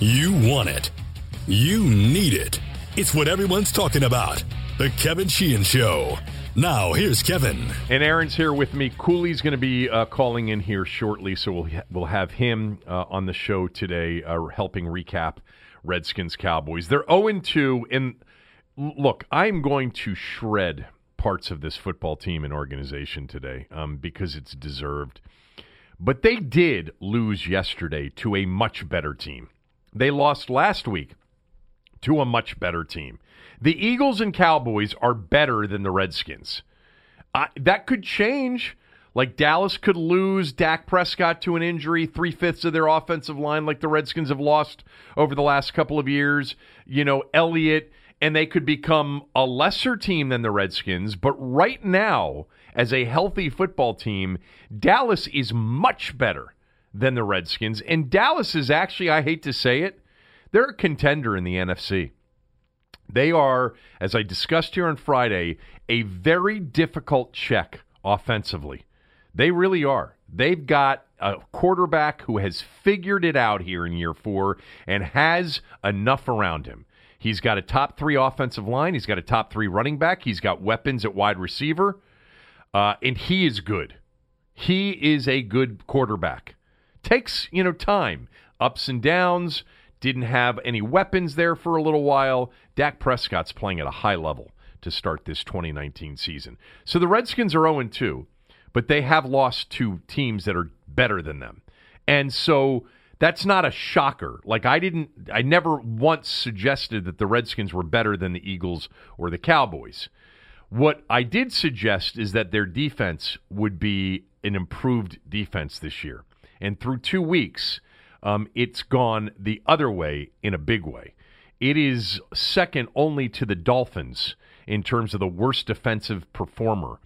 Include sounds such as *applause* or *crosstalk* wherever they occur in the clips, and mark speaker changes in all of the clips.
Speaker 1: You want it. You need it. It's what everyone's talking about. The Kevin Sheehan Show. Now, here's Kevin.
Speaker 2: And Aaron's here with me. Cooley's going to be uh, calling in here shortly, so we'll, we'll have him uh, on the show today uh, helping recap Redskins Cowboys. They're 0 2. And look, I'm going to shred parts of this football team and organization today um, because it's deserved. But they did lose yesterday to a much better team. They lost last week to a much better team. The Eagles and Cowboys are better than the Redskins. That could change. Like Dallas could lose Dak Prescott to an injury, three fifths of their offensive line, like the Redskins have lost over the last couple of years. You know, Elliott, and they could become a lesser team than the Redskins. But right now, as a healthy football team, Dallas is much better than the Redskins. And Dallas is actually, I hate to say it, they're a contender in the NFC. They are, as I discussed here on Friday, a very difficult check offensively. They really are. They've got a quarterback who has figured it out here in year four and has enough around him. He's got a top three offensive line. He's got a top three running back. He's got weapons at wide receiver. Uh, and he is good. He is a good quarterback. Takes, you know, time, ups and downs didn't have any weapons there for a little while. Dak Prescott's playing at a high level to start this 2019 season. So the Redskins are 0 2, but they have lost to teams that are better than them. And so that's not a shocker. Like I didn't I never once suggested that the Redskins were better than the Eagles or the Cowboys. What I did suggest is that their defense would be an improved defense this year. And through 2 weeks, um, it's gone the other way in a big way. It is second only to the Dolphins in terms of the worst defensive performer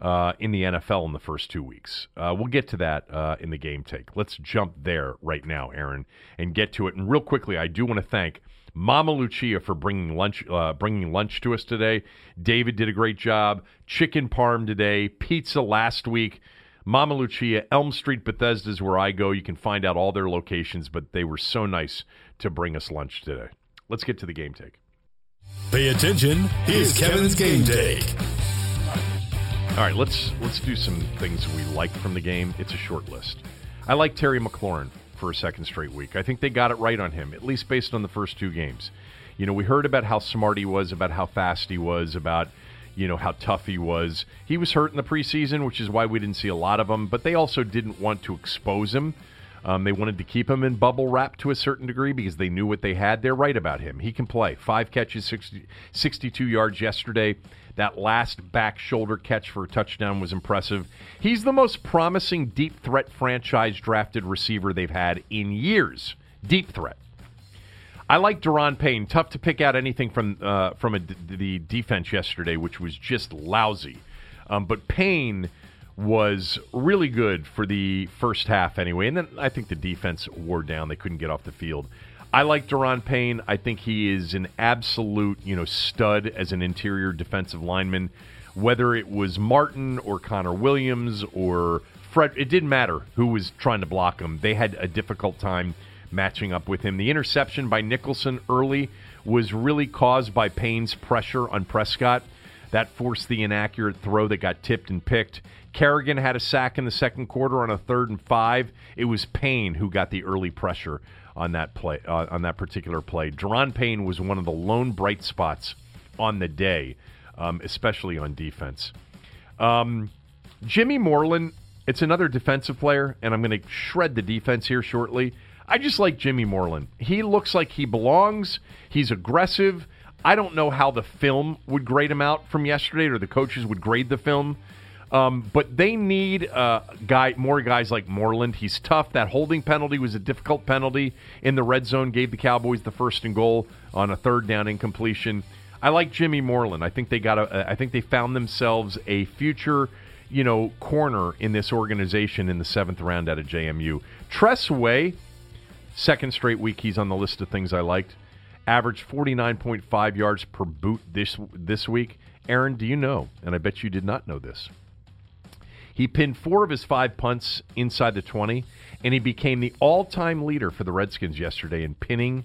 Speaker 2: uh, in the NFL in the first two weeks. Uh, we'll get to that uh, in the game take. Let's jump there right now, Aaron, and get to it. And real quickly, I do want to thank Mama Lucia for bringing lunch, uh, bringing lunch to us today. David did a great job. Chicken parm today. Pizza last week. Mama Lucia, Elm Street, Bethesda is where I go. You can find out all their locations, but they were so nice to bring us lunch today. Let's get to the game take.
Speaker 1: Pay attention. Here's Kevin's game take.
Speaker 2: All right, let's let's do some things we like from the game. It's a short list. I like Terry McLaurin for a second straight week. I think they got it right on him, at least based on the first two games. You know, we heard about how smart he was, about how fast he was, about you know how tough he was. He was hurt in the preseason, which is why we didn't see a lot of him. But they also didn't want to expose him. Um, they wanted to keep him in bubble wrap to a certain degree because they knew what they had. They're right about him. He can play. Five catches, 60, 62 yards yesterday. That last back shoulder catch for a touchdown was impressive. He's the most promising deep threat franchise drafted receiver they've had in years. Deep threat. I like Daron Payne. Tough to pick out anything from uh, from the defense yesterday, which was just lousy. Um, but Payne was really good for the first half anyway, and then I think the defense wore down. They couldn't get off the field. I like Daron Payne. I think he is an absolute you know stud as an interior defensive lineman. Whether it was Martin or Connor Williams or Fred, it didn't matter who was trying to block him. They had a difficult time matching up with him. The interception by Nicholson early was really caused by Payne's pressure on Prescott. That forced the inaccurate throw that got tipped and picked. Kerrigan had a sack in the second quarter on a third and five. It was Payne who got the early pressure on that play uh, on that particular play. Daron Payne was one of the lone bright spots on the day, um, especially on defense. Um, Jimmy Moreland, it's another defensive player, and I'm going to shred the defense here shortly. I just like Jimmy Moreland. He looks like he belongs. He's aggressive. I don't know how the film would grade him out from yesterday, or the coaches would grade the film. Um, but they need uh, guy more guys like Moreland. He's tough. That holding penalty was a difficult penalty in the red zone. Gave the Cowboys the first and goal on a third down incompletion. I like Jimmy Moreland. I think they got a. I think they found themselves a future, you know, corner in this organization in the seventh round out of JMU. Tress Way Second straight week he's on the list of things I liked. Averaged 49.5 yards per boot this this week. Aaron, do you know? And I bet you did not know this. He pinned four of his five punts inside the 20, and he became the all time leader for the Redskins yesterday in pinning.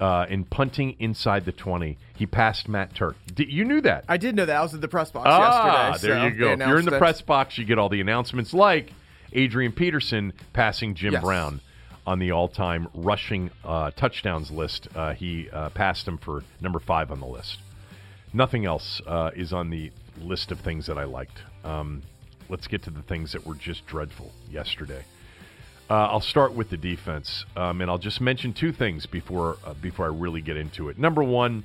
Speaker 2: Uh, in punting inside the 20, he passed Matt Turk. Did, you knew that?
Speaker 3: I did know that. I was in the press box
Speaker 2: ah,
Speaker 3: yesterday.
Speaker 2: there
Speaker 3: so
Speaker 2: you go. If you're in the press box, you get all the announcements, like Adrian Peterson passing Jim
Speaker 3: Yes.
Speaker 2: Brown on the all-time rushing uh, touchdowns list. Uh, he uh, passed him for number five on the list. Nothing else uh, is on the list of things that I liked. Um, let's get to the things that were just dreadful yesterday. Uh, I'll start with the defense, um, and I'll just mention two things before before I really get into it. Number one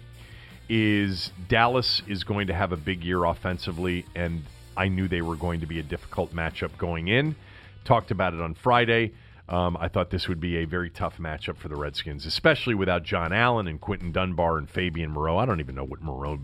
Speaker 2: is Dallas is going to have a big year offensively, and I knew they were going to be a difficult matchup going in. Talked about it on Friday. Um, I thought this would be a very tough matchup for the Redskins, especially without John Allen and Quinton Dunbar and Fabian Moreau. I don't even know what Moreau.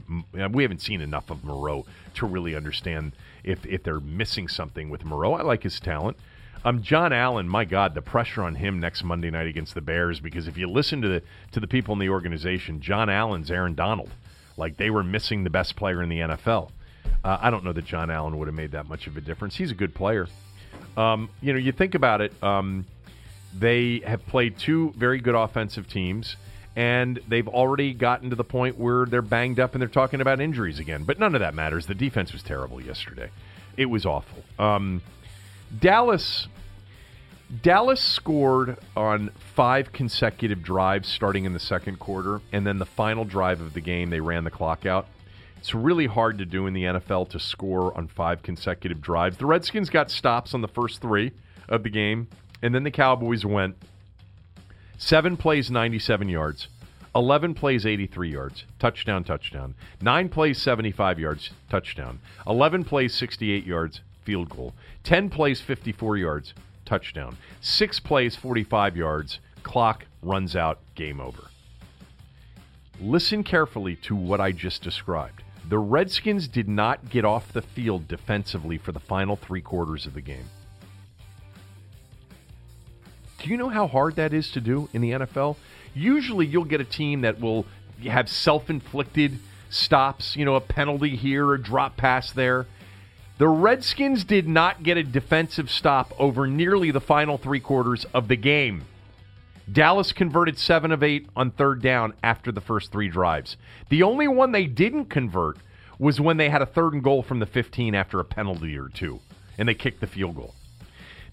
Speaker 2: We haven't seen enough of Moreau to really understand if if they're missing something with Moreau. I like his talent. Um, John Allen, my God, the pressure on him next Monday night against the Bears. Because if you listen to the to the people in the organization, John Allen's Aaron Donald. Like they were missing the best player in the NFL. Uh, I don't know that John Allen would have made that much of a difference. He's a good player. Um, you know, you think about it. Um, they have played two very good offensive teams, and they've already gotten to the point where they're banged up and they're talking about injuries again. But none of that matters. The defense was terrible yesterday. It was awful. Um, Dallas. Dallas scored on five consecutive drives starting in the second quarter, and then the final drive of the game, they ran the clock out. It's really hard to do in the NFL to score on five consecutive drives. The Redskins got stops on the first three of the game, and then the Cowboys went seven plays, 97 yards, 11 plays, 83 yards, touchdown, touchdown, nine plays, 75 yards, touchdown, 11 plays, 68 yards, field goal, 10 plays, 54 yards, touchdown, six plays, 45 yards, clock runs out, game over. Listen carefully to what I just described. The Redskins did not get off the field defensively for the final three quarters of the game. Do you know how hard that is to do in the NFL? Usually you'll get a team that will have self inflicted stops, you know, a penalty here, a drop pass there. The Redskins did not get a defensive stop over nearly the final three quarters of the game. Dallas converted seven of eight on third down after the first three drives. The only one they didn't convert was when they had a third and goal from the 15 after a penalty or two, and they kicked the field goal.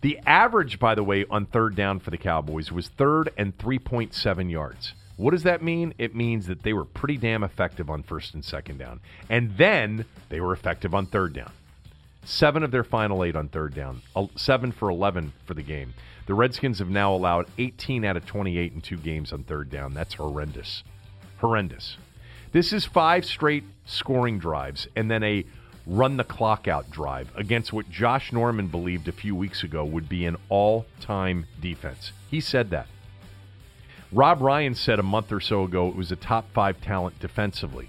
Speaker 2: The average, by the way, on third down for the Cowboys was third and 3.7 yards. What does that mean? It means that they were pretty damn effective on first and second down. And then they were effective on third down. Seven of their final eight on third down, uh, seven for 11 for the game. The Redskins have now allowed 18 out of 28 in two games on third down. That's horrendous. Horrendous. This is five straight scoring drives and then a run the clock out drive against what Josh Norman believed a few weeks ago would be an all time defense. He said that. Rob Ryan said a month or so ago it was a top five talent defensively.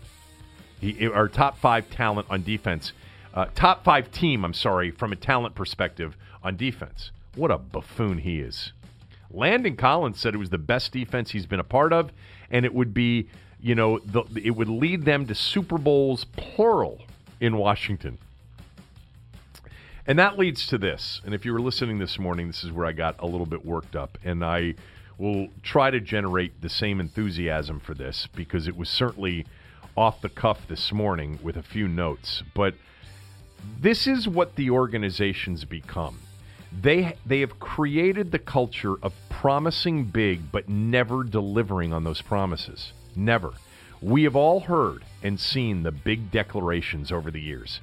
Speaker 2: He, or top five talent on defense. Uh, top five team, I'm sorry, from a talent perspective on defense. What a buffoon he is. Landon Collins said it was the best defense he's been a part of, and it would be, you know, the, it would lead them to Super Bowls, plural, in Washington. And that leads to this. And if you were listening this morning, this is where I got a little bit worked up. And I will try to generate the same enthusiasm for this because it was certainly off the cuff this morning with a few notes. But this is what the organization's become. They they have created the culture of promising big but never delivering on those promises. Never. We have all heard and seen the big declarations over the years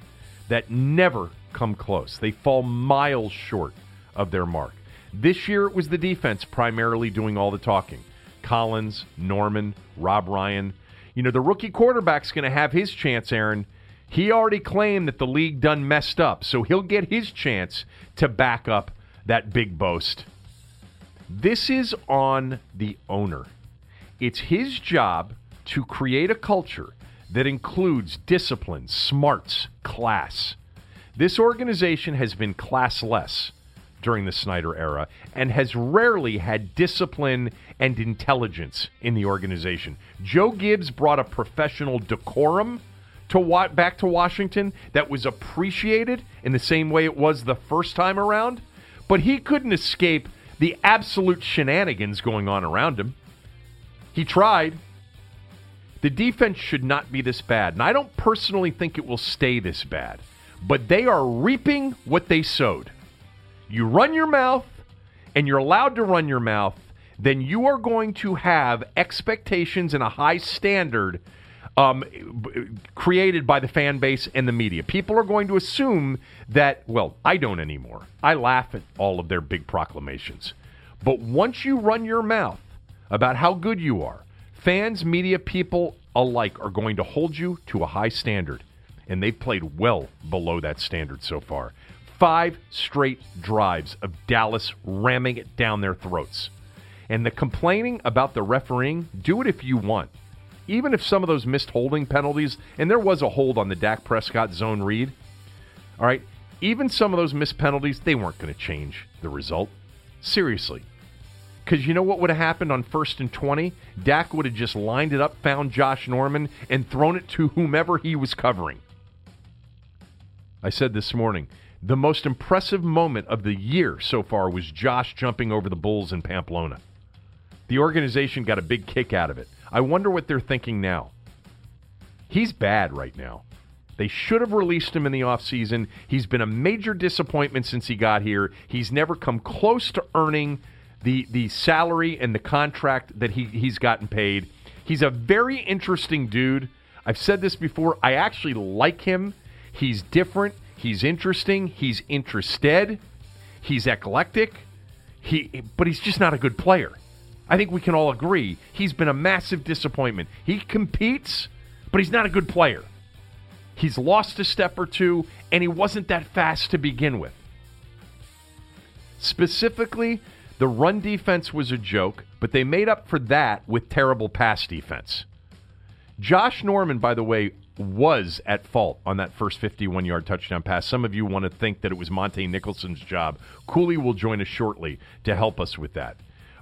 Speaker 2: that never come close. They fall miles short of their mark. This year it was the defense primarily doing all the talking. Collins, Norman, Rob Ryan. You know, the rookie quarterback's going to have his chance, Aaron. He already claimed that the league done messed up, so he'll get his chance to back up that big boast. This is on the owner. It's his job to create a culture that includes discipline, smarts, class. This organization has been classless during the Snyder era and has rarely had discipline and intelligence in the organization. Joe Gibbs brought a professional decorum to wa- back to Washington that was appreciated in the same way it was the first time around, but he couldn't escape the absolute shenanigans going on around him. He tried. The defense should not be this bad, and I don't personally think it will stay this bad, but they are reaping what they sowed. You run your mouth, and you're allowed to run your mouth, then you are going to have expectations and a high standard um, created by the fan base and the media. People are going to assume that, well, I don't anymore. I laugh at all of their big proclamations. But once you run your mouth about how good you are, fans, media, people alike are going to hold you to a high standard. And they've played well below that standard so far. Five straight drives of Dallas ramming it down their throats. And the complaining about the refereeing, do it if you want. Even if some of those missed holding penalties, and there was a hold on the Dak Prescott zone read, all right, even some of those missed penalties, they weren't going to change the result. Seriously. Because you know what would have happened on first and 20? Dak would have just lined it up, found Josh Norman, and thrown it to whomever he was covering. I said this morning, the most impressive moment of the year so far was Josh jumping over the Bulls in Pamplona. The organization got a big kick out of it. I wonder what they're thinking now. He's bad right now. They should have released him in the offseason. He's been a major disappointment since he got here. He's never come close to earning the the salary and the contract that he, he's gotten paid. He's a very interesting dude. I've said this before. I actually like him. He's different. He's interesting. He's interested. He's eclectic. He, but he's just not a good player. I think we can all agree he's been a massive disappointment. He competes, but he's not a good player. He's lost a step or two, and he wasn't that fast to begin with. Specifically, the run defense was a joke, but they made up for that with terrible pass defense. Josh Norman, by the way, was at fault on that first 51 yard touchdown pass. Some of you want to think that it was Montae Nicholson's job. Cooley will join us shortly to help us with that.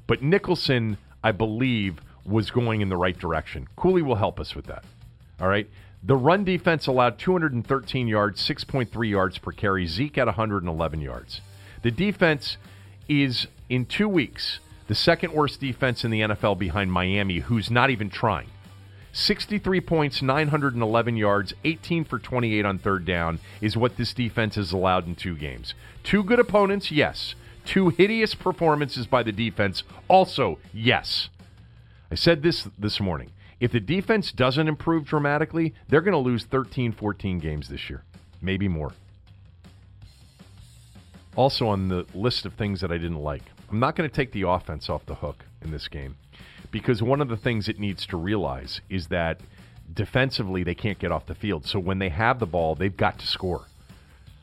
Speaker 2: But Nicholson, I believe, was going in the right direction. Cooley will help us with that. All right. The run defense allowed 213 yards, 6.3 yards per carry. Zeke at 111 yards. The defense is, in two weeks, the second worst defense in the NFL behind Miami, who's not even trying. 63 points, 911 yards, 18 for 28 on third down is what this defense has allowed in two games. Two good opponents, yes. Two hideous performances by the defense. Also, yes. I said this this morning. If the defense doesn't improve dramatically, they're going to lose 13, 14 games this year, maybe more. Also, on the list of things that I didn't like, I'm not going to take the offense off the hook in this game because one of the things it needs to realize is that defensively they can't get off the field. So when they have the ball, they've got to score.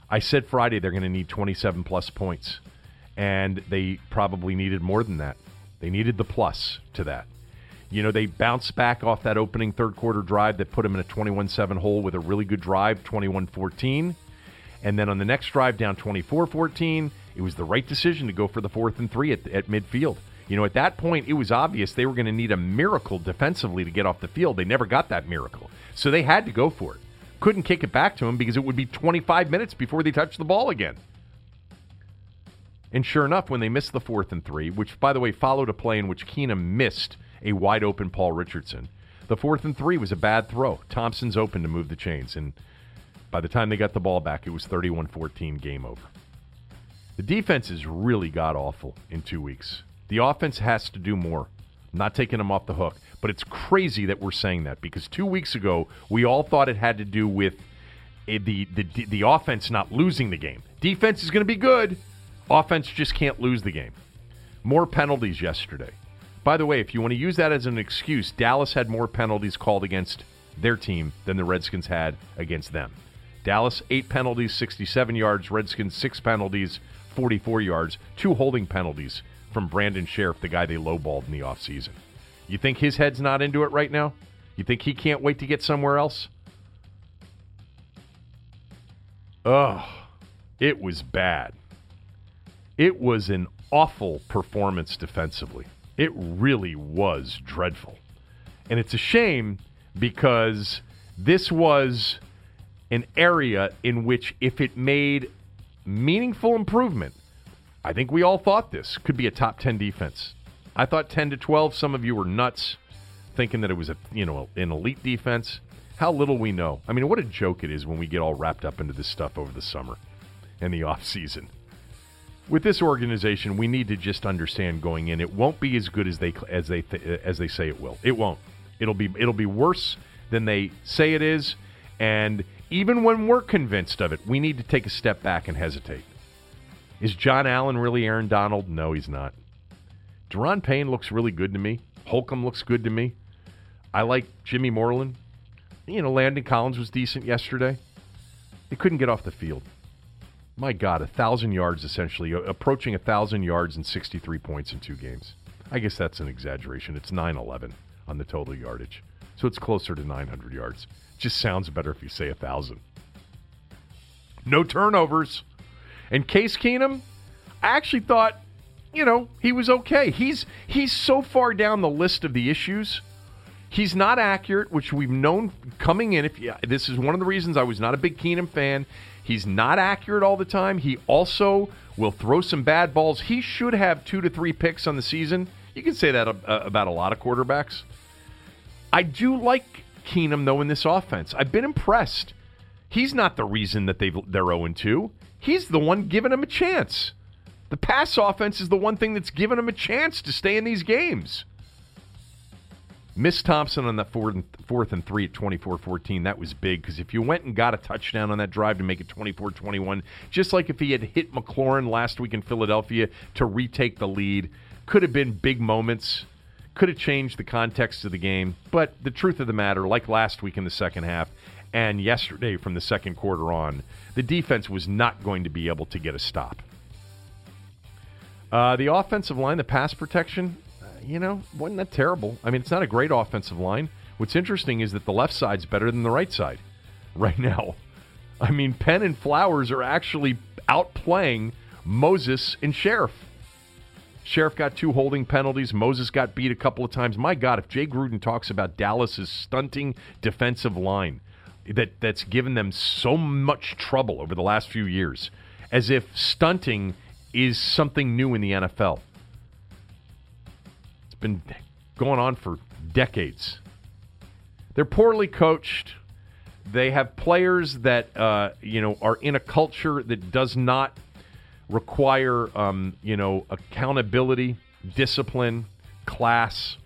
Speaker 2: I said Friday they're going to need 27 plus points and they probably needed more than that. They needed the plus to that. You know, they bounced back off that opening third quarter drive that put them in a 21 7 hole with a really good drive, 21 14. And then on the next drive, down 24 14, it was the right decision to go for the fourth and three at, at midfield. You know, at that point, it was obvious they were going to need a miracle defensively to get off the field. They never got that miracle. So they had to go for it. Couldn't kick it back to him because it would be 25 minutes before they touched the ball again. And sure enough, when they missed the fourth and three, which, by the way, followed a play in which Keenum missed a wide open Paul Richardson, the fourth and three was a bad throw. Thompson's open to move the chains. And by the time they got the ball back, it was 31 14 game over. The defense is really god awful in two weeks. The offense has to do more. I'm not taking them off the hook. But it's crazy that we're saying that because two weeks ago, we all thought it had to do with eh, the, the, the offense not losing the game. Defense is going to be good. Offense just can't lose the game. More penalties yesterday. By the way, if you want to use that as an excuse, Dallas had more penalties called against their team than the Redskins had against them. Dallas, eight penalties, 67 yards. Redskins, six penalties, 44 yards. Two holding penalties from Brandon Scherff, the guy they lowballed in the offseason. You think his head's not into it right now? You think he can't wait to get somewhere else? Ugh, it was bad. It was an awful performance defensively. It really was dreadful. And it's a shame because This was an area in which, if it made meaningful improvement, I think we all thought this could be a top 10 defense. I thought 10 to 12. Some of you were nuts thinking that it was a you know an elite defense. How little we know. I mean, what a joke it is when we get all wrapped up into this stuff over the summer and the *laughs* off season. With this organization, we need to just understand going in, it won't be as good as they as they th- as they say it will. It won't. It'll be it'll be worse than they say it is, and even when we're convinced of it, we need to take a step back and hesitate. Is John Allen really Aaron Donald? No, he's not. Daron Payne looks really good to me. Holcomb looks good to me. I like Jimmy Moreland. You know, Landon Collins was decent yesterday. They couldn't get off the field. My God, a thousand yards essentially, approaching a thousand yards and 63 points in two games. I guess that's an exaggeration. It's 9 11 on the total yardage. So it's closer to 900 yards. Just sounds better if you say a 1,000. No turnovers. And Case Keenum, I actually thought, you know, he was okay. He's he's so far down the list of the issues. He's not accurate, which we've known coming in. If yeah, this is one of the reasons I was not a big Keenum fan. He's not accurate all the time. He also will throw some bad balls. He should have two to three picks on the season. You can say that uh, about a lot of quarterbacks. I do like Keenum though in this offense. I've been impressed. He's not the reason that they they're 0 2. He's the one giving them a chance. The pass offense is the one thing that's given them a chance to stay in these games. Miss Thompson on that fourth and, fourth and three at 24 14. That was big because if you went and got a touchdown on that drive to make it 24 21, just like if he had hit McLaurin last week in Philadelphia to retake the lead, could have been big moments, could have changed the context of the game. But the truth of the matter, like last week in the second half and yesterday from the second quarter on, the defense was not going to be able to get a stop. Uh, the offensive line, the pass protection, you know, wasn't that terrible. I mean, it's not a great offensive line. What's interesting is that the left side's better than the right side *laughs* right now. I mean, Penn and Flowers are actually outplaying Moses and Scherff. Scherff got two holding penalties. Moses got beat a couple of times. My God, if Jay Gruden talks about Dallas's stunting defensive line that, that's given them so much trouble over the last few years, as if stunting is something new in the NFL It's been going on for decades. They're poorly coached. They have players that uh, you know are in a culture that does not require um, you know accountability, discipline, class.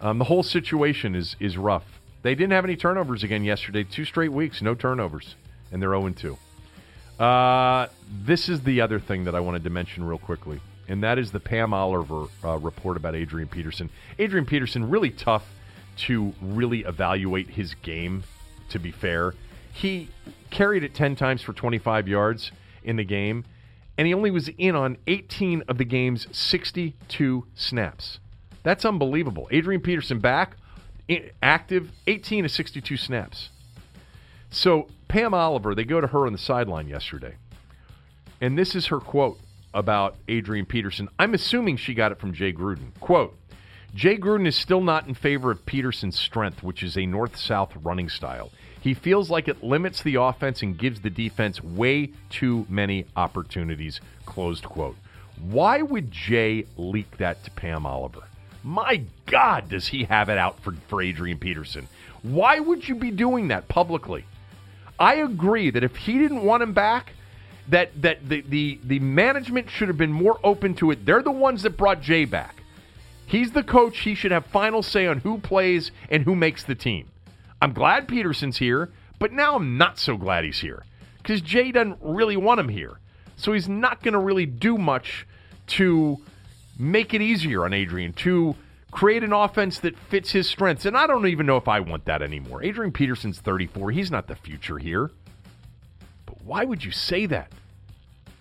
Speaker 2: Um, the whole situation is is rough. They didn't have any turnovers again yesterday. Two straight weeks, no turnovers, and they're 0 2. Uh, this is the other thing that I wanted to mention real quickly and that is the Pam Oliver uh, report about Adrian Peterson. Adrian Peterson, really tough to really evaluate his game, to be fair. He carried it 10 times for 25 yards in the game, and he only was in on 18 of the game's 62 snaps. That's unbelievable. Adrian Peterson back, active, 18 to 62 snaps. So, Pam Oliver, they go to her on the sideline yesterday, and this is her quote about Adrian Peterson. I'm assuming she got it from Jay Gruden. Quote Jay Gruden is still not in favor of Peterson's strength, which is a north south running style. He feels like it limits the offense and gives the defense way too many opportunities. Closed quote. Why would Jay leak that to Pam Oliver? My God, does he have it out for, for Adrian Peterson? Why would you be doing that publicly? I agree that if he didn't want him back, that that the, the the management should have been more open to it. They're the ones that brought Jay back. He's the coach. He should have final say on who plays and who makes the team. I'm glad Peterson's here, but now I'm not so glad he's here because Jay doesn't really want him here. So he's not going to really do much to make it easier on Adrian to create an offense that fits his strengths. And I don't even know if I want that anymore. Adrian Peterson's 34. He's not the future here. But why would you say that?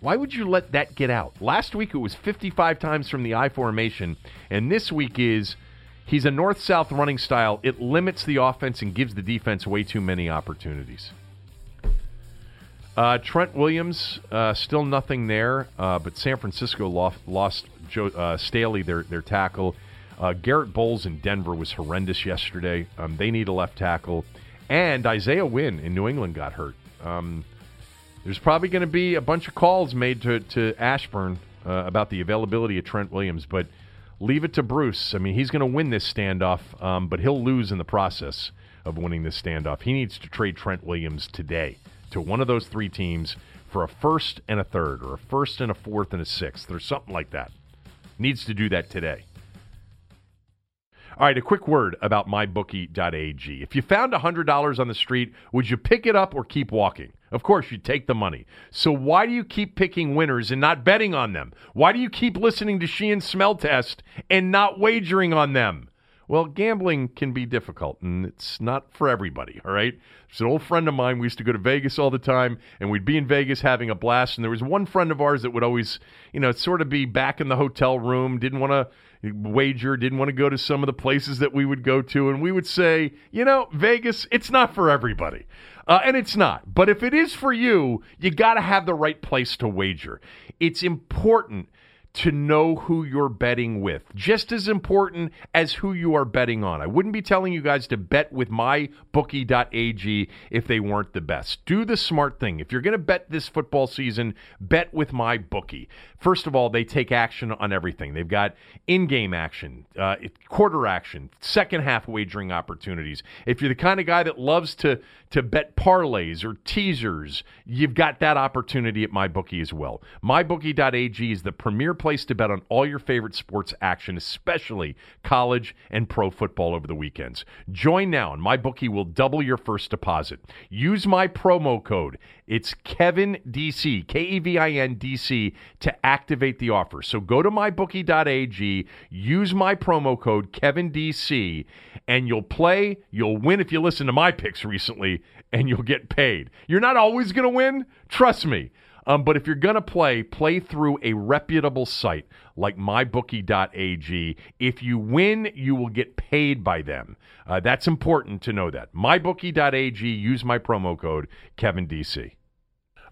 Speaker 2: Why would you let that get out? Last week it was 55 times from the I formation, and this week is he's a north south running style. It limits the offense and gives the defense way too many opportunities. Uh, Trent Williams, uh, still nothing there, uh, but San Francisco lost, lost Joe, uh, Staley, their, their tackle. Uh, Garett Bolles in Denver was horrendous yesterday. Um, they need a left tackle. And Isaiah Wynn in New England got hurt. Um, there's probably going to be a bunch of calls made to, to Ashburn uh, about the availability of Trent Williams, but leave it to Bruce. I mean, he's going to win this standoff, um, but he'll lose in the process of winning this standoff. He needs to trade Trent Williams today to one of those three teams for a first and a third, or a first and a fourth and a sixth, or something like that. Needs to do that today. All right, a quick word about mybookie.ag. If you found $100 on the street, would you pick it up or keep walking? Of course, you'd take the money. So why do you keep picking winners and not betting on them? Why do you keep listening to Sheehan smell test and not wagering on them? Well, gambling can be difficult, and it's not for everybody, all right? There's an old friend of mine. We used to go to Vegas all the time, and we'd be in Vegas having a blast. And there was one friend of ours that would always, you know, sort of be back in the hotel room, didn't want to wager, didn't want to go to some of the places that we would go to. And we would say, you know, Vegas, it's not for everybody. Uh, and it's not. But if it is for you, you got to have the right place to wager. It's important to know who you're betting with. Just as important as who you are betting on. I wouldn't be telling you guys to bet with mybookie.ag if they weren't the best. Do the smart thing. If you're going to bet this football season, bet with my bookie. First of all, they take action on everything. They've got in-game action, uh, quarter action, second half wagering opportunities. If you're the kind of guy that loves to to bet parlays or teasers, you've got that opportunity at MyBookie as well. MyBookie.ag is the premier place to bet on all your favorite sports action, especially college and pro football over the weekends. Join now, and MyBookie will double your first deposit. Use my promo code. It's Kevin DC, K E V I N D C, to activate the offer. So go to mybookie.ag, use my promo code Kevin DC, and you'll play. You'll win if you listen to my picks recently and you'll get paid. You're not always going to win, trust me. Um, but if you're going to play, play through a reputable site like mybookie.ag. If you win, you will get paid by them. Uh, that's important to know that. Mybookie.ag, use my promo code KevinDC.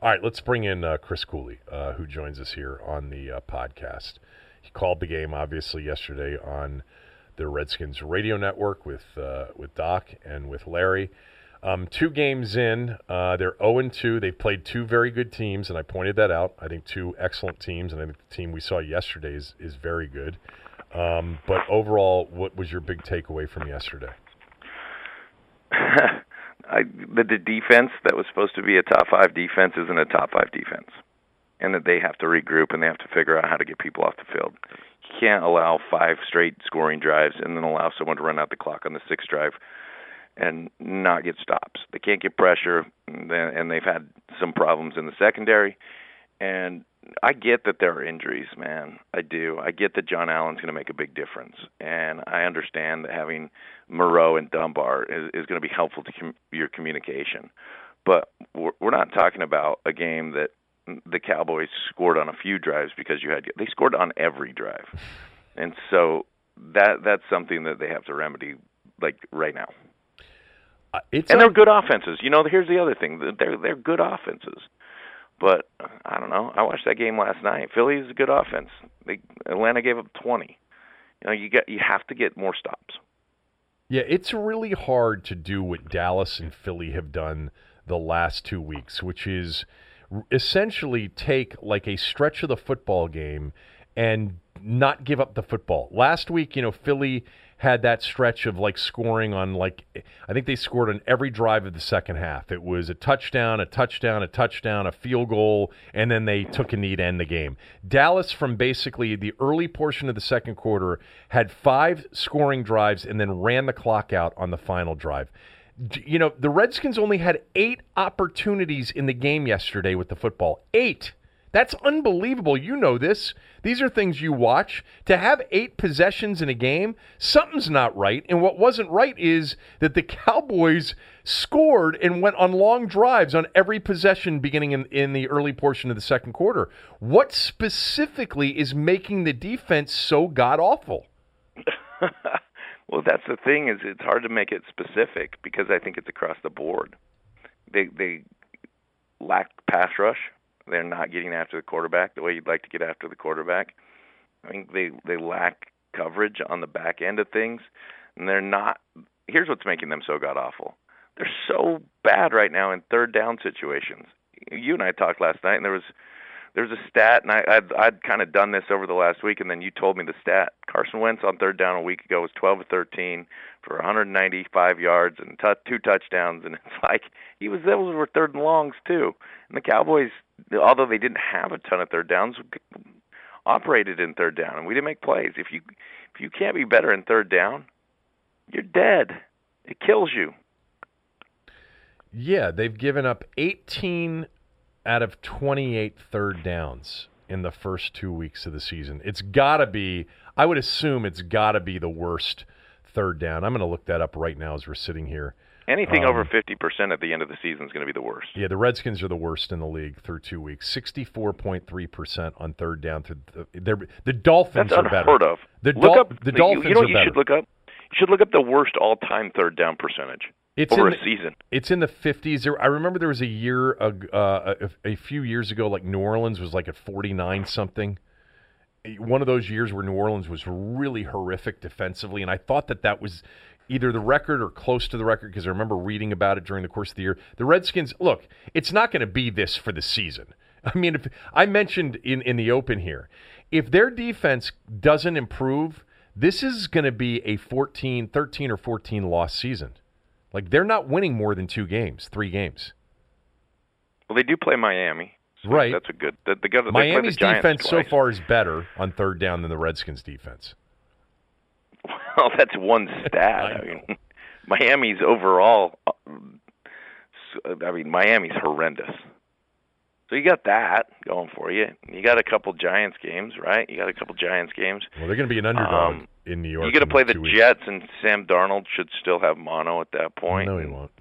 Speaker 2: All right, let's bring in uh, Chris Cooley, uh, who joins us here on the uh, podcast. He called the game, obviously, yesterday on the Redskins radio network with, uh, with Doc and with Larry. Um, two games in, uh, they're 0 2. They've played two very good teams, and I pointed that out. I think two excellent teams, and I think the team we saw yesterday is, is very good. Um, but overall, what was your big takeaway from yesterday? *laughs*
Speaker 3: I, the, the defense that was supposed to be a top five defense isn't a top five defense, and that they have to regroup and they have to figure out how to get people off the field. You can't allow five straight scoring drives and then allow someone to run out the clock on the sixth drive and not get stops. They can't get pressure, and they've had some problems in the secondary. And I get that there are injuries, man. I do. I get that John Allen's going to make a big difference, and I understand that having Moreau and Dunbar is, is going to be helpful to com- your communication. But we're, we're not talking about a game that the Cowboys scored on a few drives because you had they scored on every drive, and so that that's something that they have to remedy like right now.
Speaker 2: It's
Speaker 3: and they're good offenses. You know, here's the other thing: they're they're good offenses. But I don't know. I watched that game last night. Philly is a good offense. They, Atlanta gave up 20. You know, you get you have to get more stops.
Speaker 2: Yeah, it's really hard to do what Dallas and Philly have done the last two weeks, which is essentially take like a stretch of the football game and not give up the football. Last week, you know, Philly had that stretch of like scoring on like I think they scored on every drive of the second half. It was a touchdown, a touchdown, a touchdown, a field goal, and then they took a knee to end the game. Dallas from basically the early portion of the second quarter had five scoring drives and then ran the clock out on the final drive. You know, the Redskins only had 8 opportunities in the game yesterday with the football. 8 that's unbelievable. You know this. These are things you watch. To have eight possessions in a game, something's not right. And what wasn't right is that the Cowboys scored and went on long drives on every possession beginning in, in the early portion of the second quarter. What specifically is making the defense so god awful? *laughs*
Speaker 3: well, that's the thing is it's hard to make it specific because I think it's across the board. They they lack pass rush they're not getting after the quarterback the way you'd like to get after the quarterback. I think they they lack coverage on the back end of things, and they're not. Here's what's making them so god awful. they're so bad right now in third down situations. You and I talked last night, and there was there's a stat, and I, I'd, I'd kind of done this over the last week, and then you told me the stat. Carson Wentz on third down a week ago was 12 of 13 for 195 yards and t- two touchdowns, and it's *laughs* like he was those were third and longs too. And the Cowboys, although they didn't have a ton of third downs, operated in third down, and we didn't make plays. If you if you can't be better in third down, you're dead. It kills you.
Speaker 2: Yeah, they've given up 18 out of 28 third downs in the first two weeks of the season. It's got to be, I would assume it's got to be the worst third down. I'm going to look that up right now as we're sitting here.
Speaker 3: Anything um, over 50% at the end of the season is going to be the worst.
Speaker 2: Yeah, the Redskins are the worst in the league through two weeks. 64.3% on third down. Through the, the Dolphins
Speaker 3: That's
Speaker 2: are better.
Speaker 3: unheard of.
Speaker 2: The,
Speaker 3: look up,
Speaker 2: the Dolphins
Speaker 3: you, you know
Speaker 2: are
Speaker 3: you
Speaker 2: better.
Speaker 3: should look up? You should look up the worst all-time third down percentage.
Speaker 2: It's
Speaker 3: over
Speaker 2: in
Speaker 3: a
Speaker 2: the,
Speaker 3: season.
Speaker 2: It's in the 50s. There, I remember there was a year, uh, a, a few years ago, like New Orleans was like at 49 something. One of those years where New Orleans was really horrific defensively, and I thought that that was either the record or close to the record because I remember reading about it during the course of the year. The Redskins, look, it's not going to be this for the season. *laughs* I mean, if I mentioned in in the open here, if their defense doesn't improve, this is going to be a 14, 13 or 14 loss season. Like they're not winning more than two games, three games.
Speaker 3: Well, they do play Miami. So
Speaker 2: right.
Speaker 3: That's a good. The, the,
Speaker 2: Miami's
Speaker 3: the
Speaker 2: defense
Speaker 3: twice.
Speaker 2: so far is better on third down than the Redskins' defense. *laughs*
Speaker 3: Well, that's one stat. I, I mean, *laughs* Miami's overall. I mean, Miami's horrendous. So you got that going for you. You got a couple Giants games, right? You got a couple Giants games.
Speaker 2: Well, they're going to be an underdog um, in New York.
Speaker 3: You got to play the
Speaker 2: weeks.
Speaker 3: Jets, and Sam Darnold should still have mono at that point.
Speaker 2: No, he won't.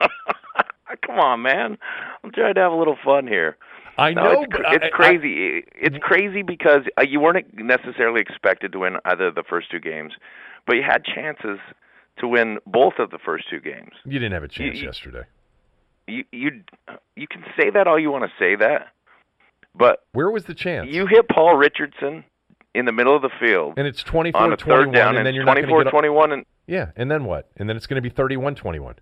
Speaker 2: *laughs*
Speaker 3: Come on, man. I'm trying to have a little fun here.
Speaker 2: I
Speaker 3: no,
Speaker 2: know,
Speaker 3: it's, it's
Speaker 2: I,
Speaker 3: crazy.
Speaker 2: I,
Speaker 3: it's crazy because uh, you weren't necessarily expected to win either of the first two games, but you had chances to win both of the first two games.
Speaker 2: You didn't have a chance
Speaker 3: you,
Speaker 2: yesterday.
Speaker 3: You you you can say that all you want to say that, but
Speaker 2: where was the chance?
Speaker 3: You hit Paul Richardson in the middle of the field,
Speaker 2: and it's 24
Speaker 3: on a third down,
Speaker 2: and then you're
Speaker 3: 24
Speaker 2: not going to
Speaker 3: 21 and
Speaker 2: yeah, and then what? And then it's going to be 31 21.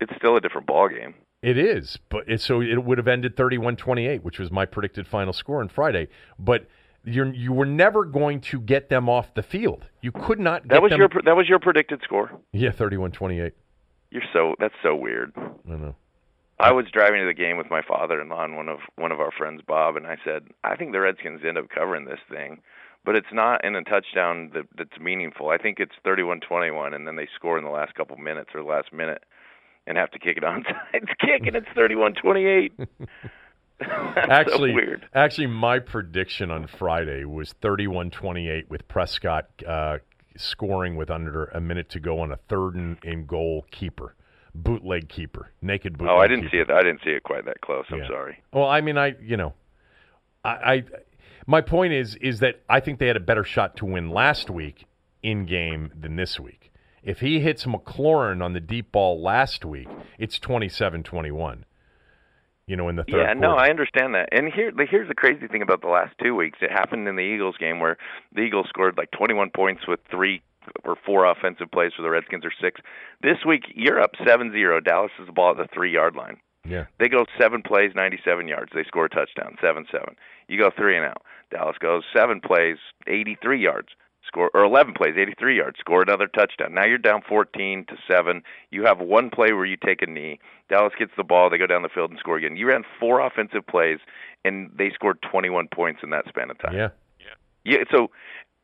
Speaker 3: It's still a different ball game.
Speaker 2: It is, but it, so it would have ended 31-28, which was my predicted final score on Friday. But you you were never going to get them off the field. You could not.
Speaker 3: that was
Speaker 2: them...
Speaker 3: your that was your predicted score.
Speaker 2: Yeah, 31-28.
Speaker 3: You're so that's so weird.
Speaker 2: I know.
Speaker 3: I was driving to the game with my father-in-law and one of one of our friends, Bob, and I said, "I think the Redskins end up covering this thing, but it's not in a touchdown that, that's meaningful. I think it's 31-21, and then they score in the last couple minutes or the last minute." And have to kick it onside *laughs* kick, and it's 31-28. *laughs*
Speaker 2: actually,
Speaker 3: so weird.
Speaker 2: actually, my prediction on Friday was 31-28 with Prescott uh, scoring with under a minute to go on a third and, and goal keeper, bootleg keeper, naked bootleg.
Speaker 3: Oh, I didn't
Speaker 2: keeper.
Speaker 3: see it. I didn't see it quite that close. I'm
Speaker 2: Yeah.
Speaker 3: sorry.
Speaker 2: Well, I mean, I you know, I, I my point is is that I think they had a better shot to win last week in game than this week. If he hits McLaurin on the deep ball last week, it's 27-21. You know, in the third
Speaker 3: Yeah, no. I understand that. And here, the, here's the crazy thing about the last two weeks. It happened in the Eagles game where the Eagles scored like 21 points with three or four offensive plays for the Redskins or six. This week, you're up 7-0. Dallas is the ball at the three yard line.
Speaker 2: yeah.
Speaker 3: They go seven plays, 97 yards. They score a touchdown, 7 7. You go three and out. Dallas goes seven plays, 83 yards. Score or 11 plays, 83 yards. Score another touchdown. Now you're down 14 to seven. You have one play where you take a knee. Dallas gets the ball. They go down the field and score again. You ran four offensive plays, and they scored 21 points in that span of time.
Speaker 2: Yeah.
Speaker 3: Yeah. So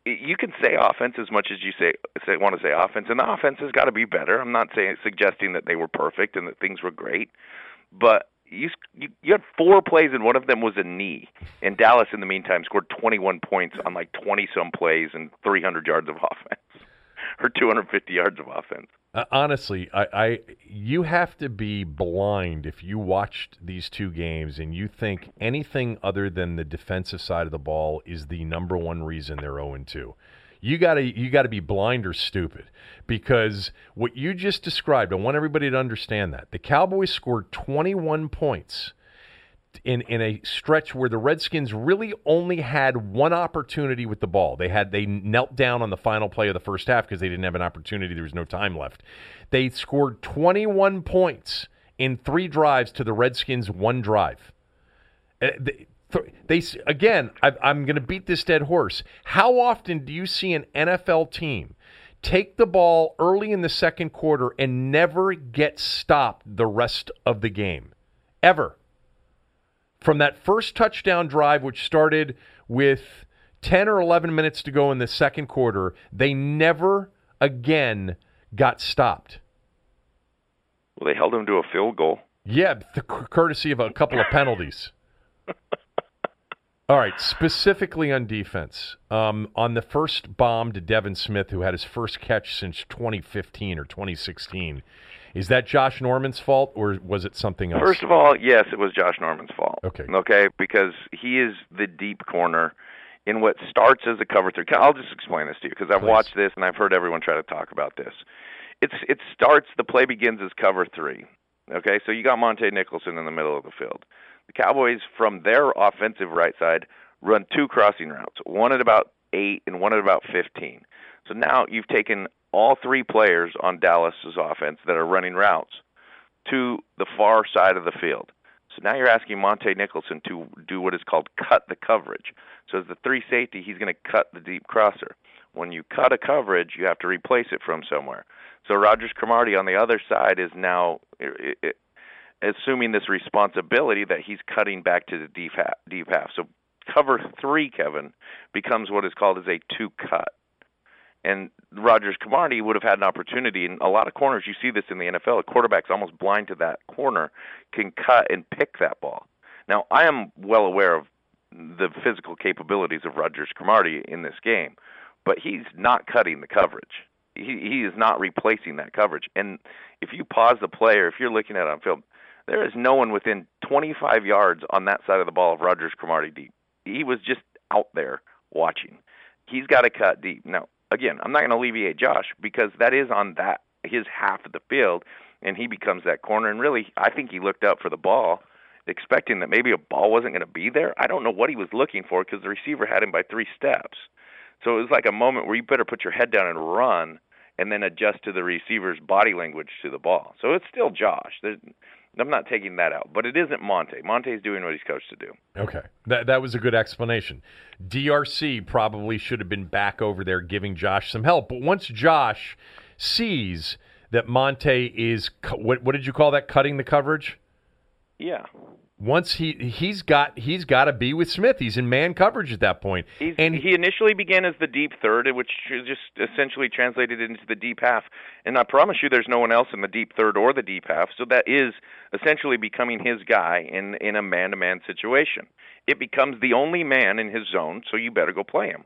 Speaker 3: you can say offense as much as you say, say want to say offense, and the offense has got to be better. I'm not saying suggesting that they were perfect and that things were great, but you you, had four plays and one of them was a knee. And Dallas, in the meantime, scored 21 points on like 20 some plays and 300 yards of *laughs* offense, or 250 yards of offense.
Speaker 2: Uh, honestly, I, I you have to be blind if you watched these two games and you think anything other than the defensive side of the ball is the number one reason they're 0 2. You gotta you gotta be blind or stupid because what you just described. I want everybody to understand that the Cowboys scored 21 points in in a stretch where the Redskins really only had one opportunity with the ball. They had they knelt down on the final play of the first half because they didn't have an opportunity. There was no time left. They scored 21 points in three drives to the Redskins one drive. Eh, They, they again, I, I'm going to beat this dead horse. How often do you see an NFL team take the ball early in the second quarter and never get stopped the rest of the game? Ever. From that first touchdown drive, which started with 10 or 11 minutes to go in the second quarter, they never again got stopped.
Speaker 3: Well, they held them to a field goal.
Speaker 2: Yeah, the courtesy of a couple of penalties. *laughs* All right, specifically on defense, um, on the first bomb to Devin Smith, who had his first catch since 2015 or 2016, is that Josh Norman's fault or was it something else?
Speaker 3: First of all, yes, it was Josh Norman's fault.
Speaker 2: Okay.
Speaker 3: Okay, because he is the deep corner in what starts as a cover three. I'll just explain this to you because I've
Speaker 2: Please.
Speaker 3: watched this and I've heard everyone try to talk about this. It's it starts the play begins as cover three. Okay, so you got Montae Nicholson in the middle of the field. The Cowboys from their offensive right side run two crossing routes, one at about eight and one at about fifteen. So now you've taken all three players on Dallas's offense that are running routes to the far side of the field. So now you're asking Montae Nicholson to do what is called cut the coverage. So as the three safety, he's going to cut the deep crosser. When you cut a coverage, you have to replace it from somewhere. So Rodgers-Cromartie on the other side is now assuming this responsibility that he's cutting back to the deep half. Deep half. So cover three, Kevin, becomes what is called as a two cut. And Rodgers-Cromartie would have had an opportunity. In a lot of corners, you see this in the NFL. A quarterback's almost blind to that corner, can cut and pick that ball. Now, I am well aware of the physical capabilities of Rodgers-Cromartie in this game, but he's not cutting the coverage. He he is not replacing that coverage. And if you pause the play, or if you're looking at it on film, there is no one within 25 yards on that side of the ball of Rodgers-Cromartie deep. He was just out there watching. He's got to cut deep. Now, again, I'm not going to alleviate Josh because that is on that his half of the field, and he becomes that corner. And really, I think he looked up for the ball, expecting that maybe a ball wasn't going to be there. I don't know what he was looking for because the receiver had him by three steps. So it was like a moment where you better put your head down and run, and then adjust to the receiver's body language to the ball. So it's still Josh. There's, I'm not taking that out, but it isn't Montae. Montae's doing what he's coached to do.
Speaker 2: Okay, that that was a good explanation. DRC probably should have been back over there giving Josh some help, but once Josh sees that Montae is what what did you call that cutting the coverage?
Speaker 3: Yeah.
Speaker 2: Once he he's got he's got to be with Smith. He's in man coverage at that point.
Speaker 3: He's,
Speaker 2: and
Speaker 3: he initially began as the deep third, which just essentially translated into the deep half. And I promise you, there's no one else in the deep third or the deep half. So that is essentially becoming his guy in in a man-to-man situation. It becomes the only man in his zone, so you better go play him.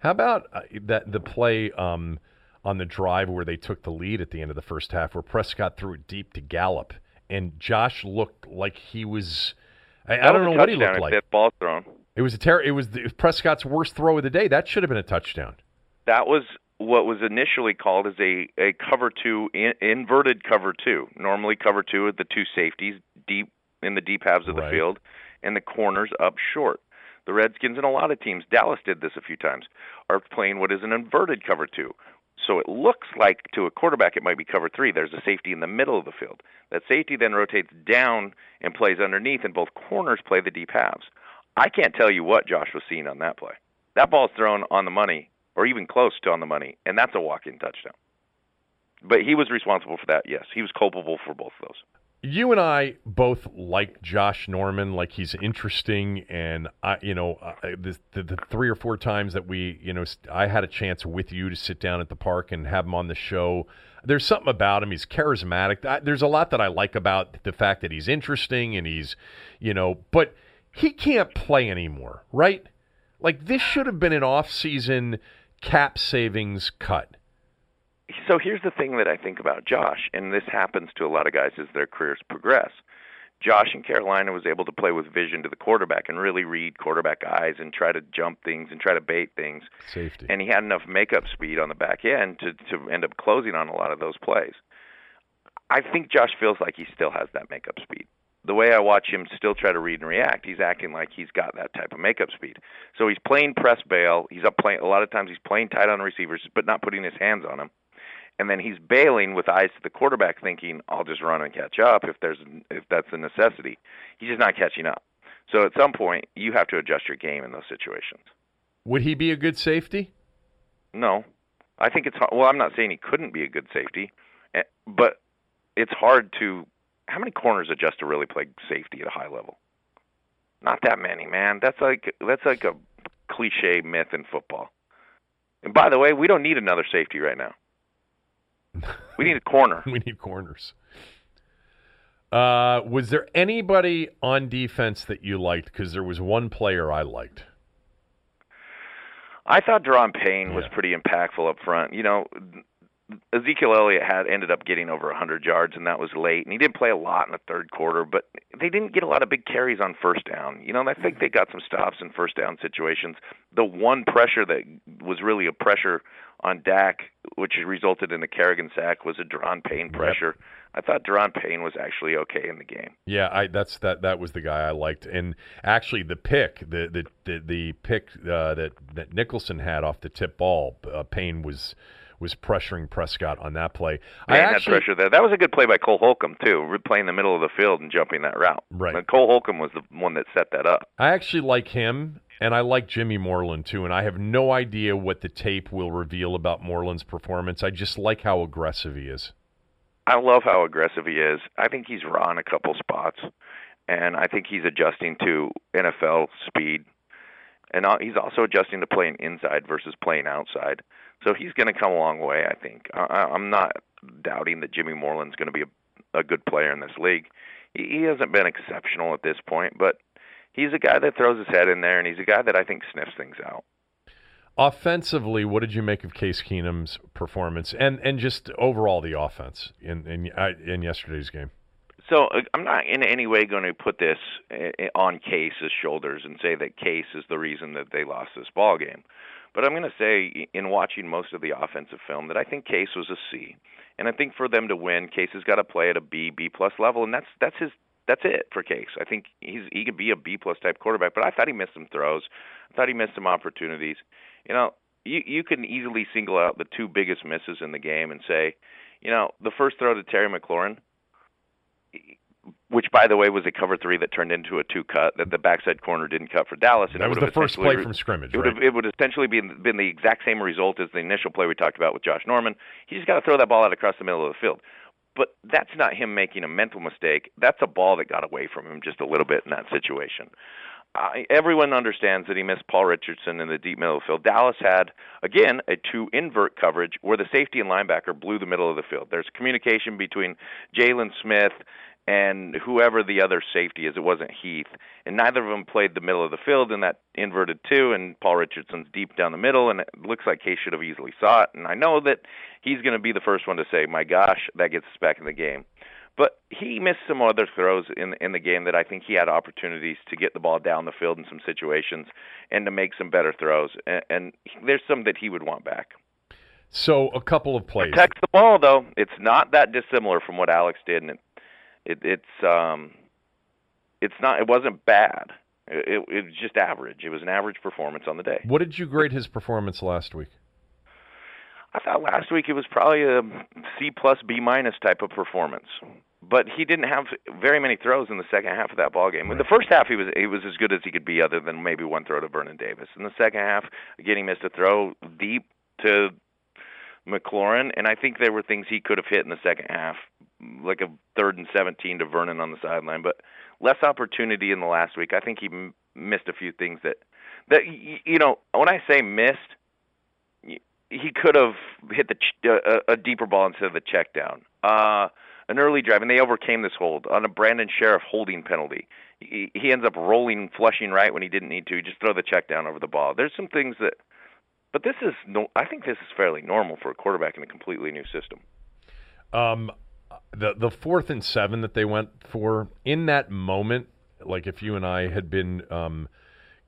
Speaker 2: How about uh, that the play um, on the drive where they took the lead at the end of the first half, where Prescott threw it deep to Gallup, and Josh looked like he was. I, I don't know what he looked like.
Speaker 3: That ball thrown.
Speaker 2: It was a ter- It was the, Prescott's worst throw of the day. That should have been a touchdown.
Speaker 3: That was what was initially called as a a cover two in, inverted cover two. Normally, cover two with the two safeties deep in the deep halves of the
Speaker 2: Right.
Speaker 3: field, and the corners up short. The Redskins and a lot of teams, Dallas did this a few times, are playing what is an inverted cover two. So it looks like to a quarterback it might be cover three. There's a safety in the middle of the field. That safety then rotates down and plays underneath, and both corners play the deep halves. I can't tell you what Josh was seeing on that play. That ball's thrown on the money, or even close to on the money, and that's a walk-in touchdown. But he was responsible for that. Yes, he was culpable for both of those.
Speaker 2: You and I both like Josh Norman, like he's interesting, and I, you know, I, the, the three or four times that we, you know, I had a chance with you to sit down at the park and have him on the show. There's something about him. He's charismatic. I, there's a lot that I like about the fact that he's interesting and he's, you know, but he can't play anymore, right? Like this should have been an off-season cap savings cut.
Speaker 3: So here's the thing that I think about Josh, and this happens to a lot of guys as their careers progress. Josh in Carolina was able to play with vision to the quarterback and really read quarterback eyes and try to jump things and try to bait things.
Speaker 2: Safety.
Speaker 3: And he had enough makeup speed on the back end to to end up closing on a lot of those plays. I think Josh feels like he still has that makeup speed. the way I watch him still try to read and react, he's acting like he's got that type of makeup speed. So he's playing press bail. He's up playing a lot of times. He's playing tight on receivers, but not putting his hands on them. And then he's bailing with eyes to the quarterback, thinking, "I'll just run and catch up if there's if that's a necessity." He's just not catching up. So at some point, you have to adjust your game in those situations.
Speaker 2: Would he be a good safety?
Speaker 3: No, I think it's hard. well. I'm not saying he couldn't be a good safety, eh, but it's hard to. How many corners adjust to really play safety at a high level? Not that many, man. That's like that's like a cliche myth in football. And by the way, we don't need another safety right now. We need a corner. *laughs*
Speaker 2: we need corners. Uh, was there anybody on defense that you liked? Because there was one player I liked.
Speaker 3: I thought Da'Ron Payne was pretty impactful up front. You know, Ezekiel Elliott had ended up getting over 100 yards, and that was late. And he didn't play a lot in the third quarter, but they didn't get a lot of big carries on first down. You know, and I think they got some stops in first down situations. The one pressure that was really a pressure on Dak, which resulted in a Kerrigan sack, was a Da'Ron Payne pressure. I thought Da'Ron Payne was actually okay in the game.
Speaker 2: Yeah, I that's that that was the guy I liked, and actually the pick, the the the, the pick uh, that that Nicholson had off the tip ball, uh, Payne was was pressuring Prescott on that play. I
Speaker 3: Man,
Speaker 2: actually,
Speaker 3: that pressure there. That was a good play by Cole Holcomb too, playing the middle of the field and jumping that route.
Speaker 2: Right.
Speaker 3: And Cole Holcomb was the one that set that up.
Speaker 2: I actually like him, and I like Jimmy Moreland too. And I have no idea what the tape will reveal about Moreland's performance. I just like how aggressive he is.
Speaker 3: I love how aggressive he is. I think he's raw in a couple spots, and I think he's adjusting to NFL speed, and uh, he's also adjusting to playing inside versus playing outside. So he's going to come a long way. I think. I, I'm not doubting that Jimmy Moreland's going to be a, a good player in this league. He, he hasn't been exceptional at this point, but he's a guy that throws his head in there, and he's a guy that I think sniffs things out.
Speaker 2: Offensively, what did you make of Case Keenum's performance, and and just overall the offense in in uh, in yesterday's game?
Speaker 3: So uh, I'm not in any way going to put this uh, on Case's shoulders and say that Case is the reason that they lost this ball game. But I'm going to say, in watching most of the offensive film, that I think Case was a C, and I think for them to win, Case has got to play at a B, B plus level, and that's that's his that's it for Case. I think he's he could be a B plus type quarterback, but I thought he missed some throws. I thought he missed some opportunities. You know, you you can easily single out the two biggest misses in the game and say, you know, the first throw to Terry McLaurin which by the way was a cover three that turned into a two cut that the backside corner didn't cut for Dallas. And
Speaker 2: That was the first play from scrimmage,
Speaker 3: It would,
Speaker 2: right?
Speaker 3: have, it would essentially been been the exact same result as the initial play we talked about with Josh Norman. He just got to throw that ball out across the middle of the field. But that's not him making a mental mistake. That's a ball that got away from him just a little bit in that situation. I, everyone understands that he missed Paul Richardson in the deep middle of the field. Dallas had, again, a two invert coverage where the safety and linebacker blew the middle of the field. There's communication between Jaylon Smith and whoever the other safety is. It wasn't Heath. And neither of them played the middle of the field in that inverted two, and Paul Richardson's deep down the middle, and it looks like Case should have easily saw it. And I know that he's going to be the first one to say, my gosh, that gets us back in the game. But he missed some other throws in in the game that I think he had opportunities to get the ball down the field in some situations and to make some better throws. And, and there's some that he would want back.
Speaker 2: So a couple of plays.
Speaker 3: Protects the ball though. It's not that dissimilar from what Alex did, and it, it it's um, it's not. It wasn't bad. It, it, it was just average. It was an average performance on the day.
Speaker 2: What did you grade his performance last week?
Speaker 3: I thought last week it was probably a C plus B minus type of performance, but he didn't have very many throws in the second half of that ball game. In the first half, he was he was as good as he could be, other than maybe one throw to Vernon Davis. In the second half, again, he missed a throw deep to McLaurin, and I think there were things he could have hit in the second half, like a third and seventeen to Vernon on the sideline, but less opportunity in the last week. I think he m- missed a few things that that y- you know when I say missed he could have hit the ch- uh, a deeper ball instead of the check down. Uh, an early drive, and they overcame this hold on a Brandon Scherff holding penalty. He, he ends up rolling, flushing right when he didn't need to. Just throw the check down over the ball. There's some things that, but this is no. I think this is fairly normal for a quarterback in a completely new system.
Speaker 2: Um, the the fourth and seven that they went for in that moment, like if you and I had been um,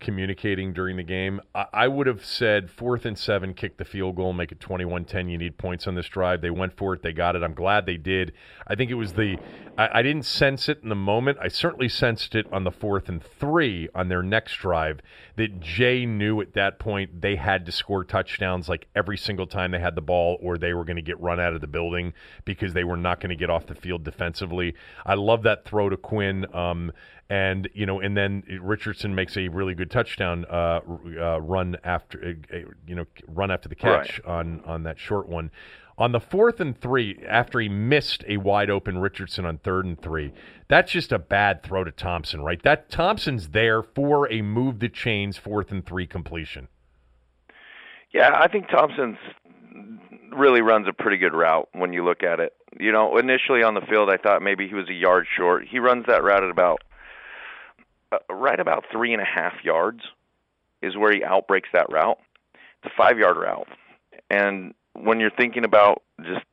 Speaker 2: communicating during the game. I, I would have said fourth and seven, kick the field goal, make it 21 10. You need points on this drive. They went for it, they got it. I'm glad they did. I think it was the, I, I didn't sense it in the moment. I certainly sensed it on the fourth and three on their next drive that Jay knew at that point they had to score touchdowns like every single time they had the ball or they were going to get run out of the building because they were not going to get off the field defensively. I love that throw to Quinn. Um, and you know, and then Richardson makes a really good touchdown uh, uh, run after uh, you know run after the catch right. on on that short one. On the fourth and three, after he missed a wide open Richardson on third and three, that's just a bad throw to Thompson, right? That Thompson's there for a move the chains fourth and three completion.
Speaker 3: Yeah, I think Thompson's really runs a pretty good route when you look at it. You know, initially on the field, I thought maybe he was a yard short. He runs that route at about uh, right about three and a half yards is where he outbreaks that route. It's a five yard route, and when you're thinking about just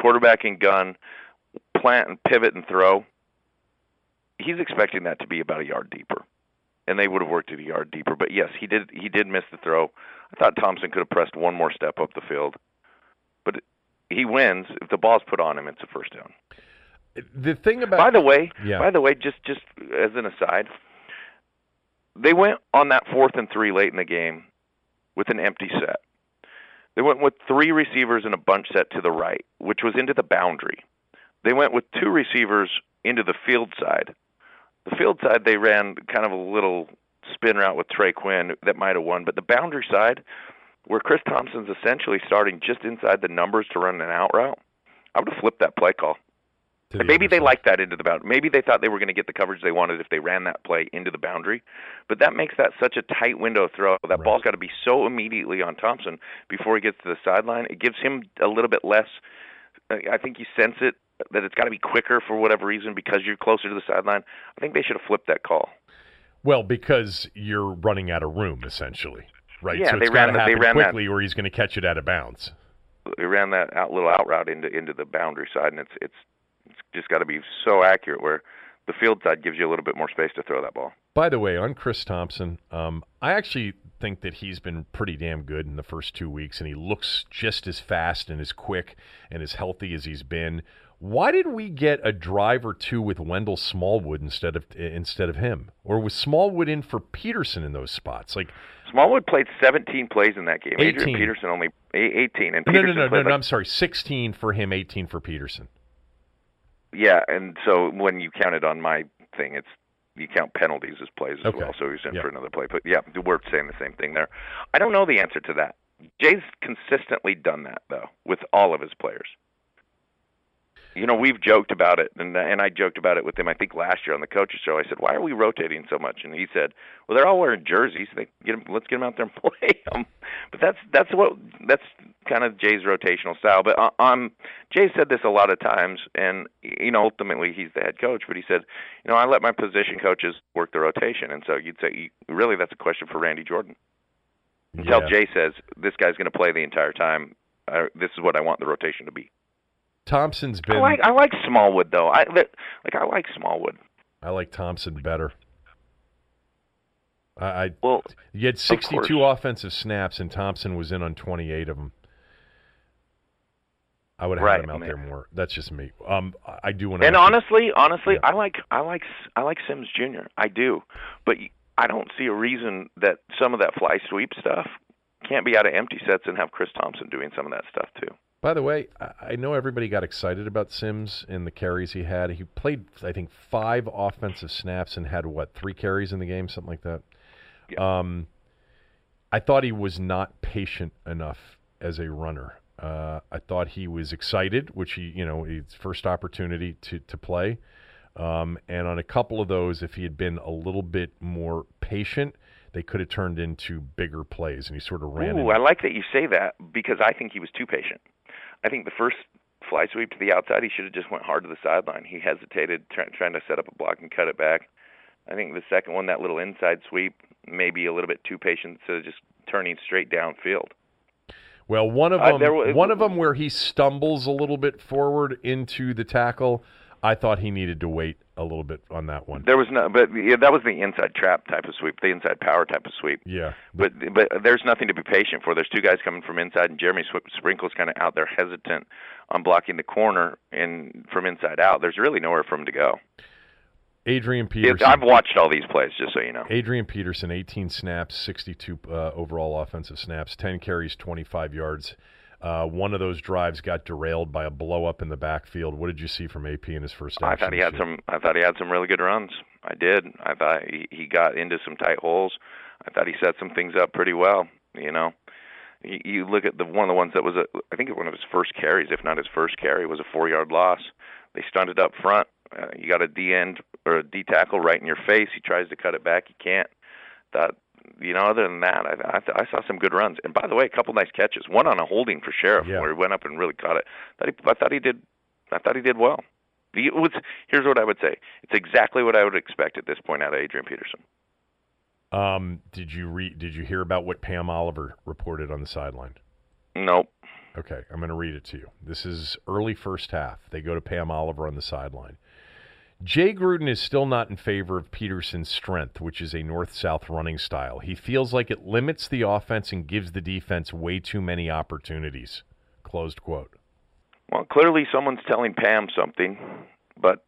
Speaker 3: quarterback and gun, plant and pivot and throw, he's expecting that to be about a yard deeper, and they would have worked it a yard deeper. But yes, he did. He did miss the throw. I thought Thompson could have pressed one more step up the field, but he wins if the ball's put on him. It's a first down.
Speaker 2: The thing about
Speaker 3: by the way, yeah. by the way, just just as an aside, they went on that fourth and three late in the game with an empty set. They went with three receivers in a bunch set to the right, which was into the boundary. They went with two receivers into the field side. The field side they ran kind of a little spin route with Trey Quinn that might have won, but the boundary side, where Chris Thompson's essentially starting just inside the numbers to run an out route, I would have flipped that play call. The maybe they liked that into the boundary. Maybe they thought they were going to get the coverage they wanted if they ran that play into the boundary. But that makes that such a tight window throw. That right. ball's got to be so immediately on Thompson before he gets to the sideline. It gives him a little bit less. Uh, I think you sense it that it's got to be quicker for whatever reason because you're closer to the sideline. I think they should have flipped that call.
Speaker 2: Well, because you're running out of room essentially, right?
Speaker 3: Yeah,
Speaker 2: so
Speaker 3: they ran,
Speaker 2: they
Speaker 3: ran
Speaker 2: quickly,
Speaker 3: that,
Speaker 2: or he's going to catch it out of bounds.
Speaker 3: They ran that out, little out route into into the boundary side, and it's it's it's just got to be so accurate where the field side gives you a little bit more space to throw that ball.
Speaker 2: By the way, on Chris Thompson, um, I actually think that he's been pretty damn good in the first two weeks, and he looks just as fast and as quick and as healthy as he's been. Why did we get a drive or two with Wendell Smallwood instead of instead of him, or was Smallwood in for Peterson in those spots? Like
Speaker 3: Smallwood played 17 plays in that game.
Speaker 2: 18.
Speaker 3: Adrian Peterson only 18, and Peterson
Speaker 2: no, no, no,
Speaker 3: no,
Speaker 2: no. I'm sorry, 16 for him, 18 for Peterson.
Speaker 3: Yeah, and so when you count it on my thing, it's you count penalties as plays as
Speaker 2: okay.
Speaker 3: well. So he's in
Speaker 2: yep.
Speaker 3: for another play. But yeah, we're saying the same thing there. I don't know the answer to that. Jay's consistently done that though with all of his players you know, we've joked about it, and and I joked about it with him. I think last year on the coaches show, I said, "Why are we rotating so much?" And he said, "Well, they're all wearing jerseys. They get them, let's get them out there and *laughs* play them." But that's that's what that's kind of Jay's rotational style. But uh, um, Jay said this a lot of times, and you know, ultimately he's the head coach. But he said, you know, I let my position coaches work the rotation, and so you'd say, really, that's a question for Randy Jordan. Until
Speaker 2: yeah.
Speaker 3: Jay says this guy's going to play the entire time, uh, this is what I want the rotation to be.
Speaker 2: Thompson's been.
Speaker 3: I like I like Smallwood though. I like I like Smallwood.
Speaker 2: I like Thompson better. I, I
Speaker 3: well,
Speaker 2: you had 62 offensive snaps, and Thompson was in on 28 of them. I would have
Speaker 3: right,
Speaker 2: had him out
Speaker 3: man.
Speaker 2: there more. That's just me. Um, I do want to.
Speaker 3: And honestly, honestly,
Speaker 2: Yeah.
Speaker 3: I like I like I like Sims Jr. I do, but I don't see a reason that some of that fly sweep stuff can't be out of empty sets and have Chris Thompson doing some of that stuff too.
Speaker 2: By the way, I know everybody got excited about Sims and the carries he had. He played, I think, five offensive snaps and had what three carries in the game, something like that. Um, I thought he was not patient enough as a runner. Uh, I thought he was excited, which he, you know, his first opportunity to to play. Um, and on a couple of those, if he had been a little bit more patient, they could have turned into bigger plays. And he sort of ran.
Speaker 3: Ooh,
Speaker 2: in-
Speaker 3: I like that you say that because I think he was too patient. I think the first fly sweep to the outside, he should have just went hard to the sideline. He hesitated, try, trying to set up a block and cut it back. I think the second one, that little inside sweep, maybe a little bit too patient, so just turning straight downfield.
Speaker 2: Well, one of
Speaker 3: Uh,
Speaker 2: them,
Speaker 3: there wa-
Speaker 2: one of them where he stumbles a little bit forward into the tackle. I thought he needed to wait a little bit on that one.
Speaker 3: There was no, but yeah, that was the inside trap type of sweep, the inside power type of sweep.
Speaker 2: Yeah,
Speaker 3: but but there's nothing to be patient for. There's two guys coming from inside, and Jeremy Sprinkle's kind of out there hesitant on blocking the corner and from inside out. There's really nowhere for him to go.
Speaker 2: Adrian Peterson.
Speaker 3: I've watched all these plays, just so you know.
Speaker 2: Adrian Peterson, 18 snaps, 62 uh, overall offensive snaps, 10 carries, 25 yards. Uh, one of those drives got derailed by a blow up in the backfield. What did you see from AP in his first?
Speaker 3: I thought he had some. I thought he had some really good runs. I did. I thought he, he got into some tight holes. I thought he set some things up pretty well. You know, you, you look at the one of the ones that was a, I think one of his first carries, if not his first carry, was a four yard loss. They stunted up front. Uh, you got a D end or a D tackle right in your face. He tries to cut it back. He can't. That you know, other than that, I, I, I saw some good runs. And by the way, a couple nice catches. One on a holding for Scherff,
Speaker 2: yeah.
Speaker 3: where he went up and really caught it. I thought he, I thought he did. I thought he did well. It was, here's what I would say. It's exactly what I would expect at this point out of Adrian Peterson.
Speaker 2: Um, did you read? Did you hear about what Pam Oliver reported on the sideline?
Speaker 3: Nope.
Speaker 2: Okay, I'm going to read it to you. This is early first half. They go to Pam Oliver on the sideline. Jay Gruden is still not in favor of Peterson's strength, which is a north south running style. He feels like it limits the offense and gives the defense way too many opportunities. Closed quote.
Speaker 3: Well, clearly someone's telling Pam something, but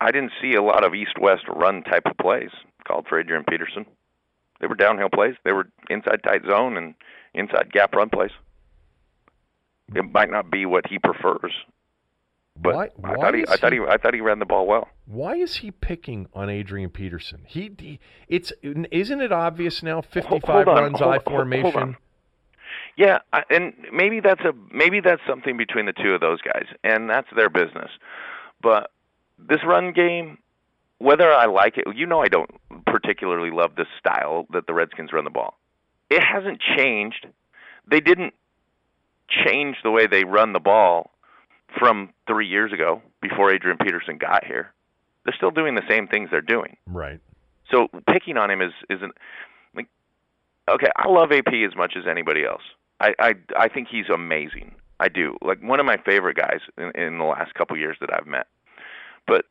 Speaker 3: I didn't see a lot of east west run type of plays called for Adrian Peterson. They were downhill plays, they were inside tight zone and inside gap run plays. It might not be what he prefers, but
Speaker 2: why, why
Speaker 3: I thought he, I thought he, I thought he ran the ball well.
Speaker 2: Why is he picking on Adrian Peterson? He, he it's isn't it obvious now? Fifty-five runs
Speaker 3: hold,
Speaker 2: I formation.
Speaker 3: Yeah, and maybe that's a maybe that's something between the two of those guys, and that's their business. But this run game, whether I like it, you know, I don't particularly love the style that the Redskins run the ball. It hasn't changed. They didn't change the way they run the ball from three years ago before Adrian Peterson got here. They're still doing the same things they're doing.
Speaker 2: Right.
Speaker 3: So picking on him is isn't like okay. I love AP as much as anybody else. I I I think he's amazing. I do. Like one of my favorite guys in, in the last couple years that I've met. But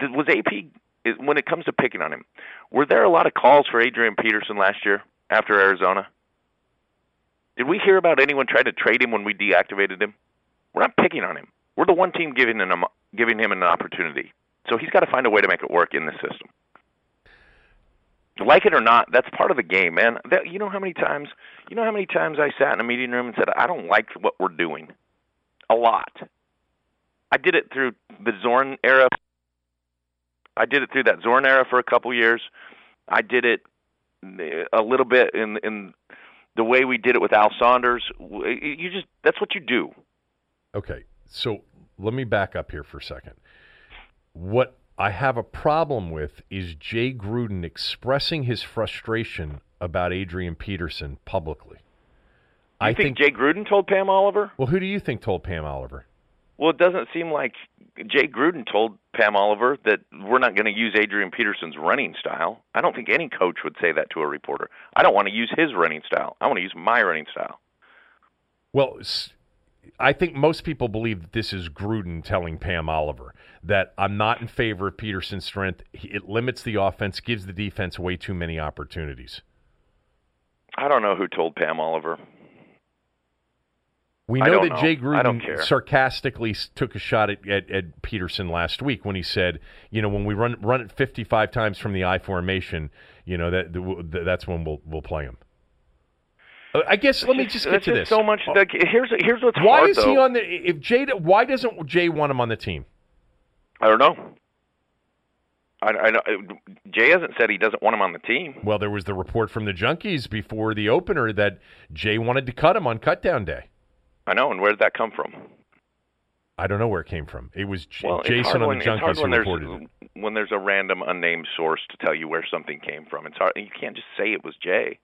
Speaker 3: was AP when it comes to picking on him? Were there a lot of calls for Adrian Peterson last year after Arizona? Did we hear about anyone trying to trade him when we deactivated him? We're not picking on him. We're the one team giving him giving him an opportunity. So he's got to find a way to make it work in the system. Like it or not, that's part of the game, man. That, you know how many times, you know how many times I sat in a meeting room and said, "I don't like what we're doing." A lot. I did it through the Zorn era. I did it through that Zorn era for a couple years. I did it uh, a little bit in in the way we did it with Al Saunders. You just that's what you do.
Speaker 2: Okay, so let me back up here for a second. What I have a problem with is Jay Gruden expressing his frustration about Adrian Peterson publicly.
Speaker 3: You I think, think Jay Gruden told Pam Oliver?
Speaker 2: Well, who do you think told Pam Oliver?
Speaker 3: Well, it doesn't seem like Jay Gruden told Pam Oliver that we're not going to use Adrian Peterson's running style. I don't think any coach would say that to a reporter. I don't want to use his running style. I want to use my running style.
Speaker 2: Well, I think most people believe that this is Gruden telling Pam Oliver that I'm not in favor of Peterson's strength. It limits the offense, gives the defense way too many opportunities.
Speaker 3: I don't know who told Pam Oliver.
Speaker 2: We know that know. Jay Gruden sarcastically took a shot at, at, at, Peterson last week when he said, you know, when we run run it 55 times from the I formation, you know that that's when we'll we'll play him. Uh, I guess let me just get to this.
Speaker 3: So much. Like, here's here's what's
Speaker 2: why
Speaker 3: hard,
Speaker 2: is
Speaker 3: though.
Speaker 2: he on the? If Jay, why doesn't Jay want him on the team?
Speaker 3: I don't know. I, I, Jay hasn't said he doesn't want him on the team.
Speaker 2: Well, there was the report from the Junkies before the opener that Jay wanted to cut him on cutdown day.
Speaker 3: I know, and where did that come from?
Speaker 2: I don't know where it came from. It was J-
Speaker 3: well,
Speaker 2: Jason
Speaker 3: on
Speaker 2: the Junkies who reported
Speaker 3: it. When there's a random unnamed source to tell you where something came from, it's hard. You can't just say it was Jay.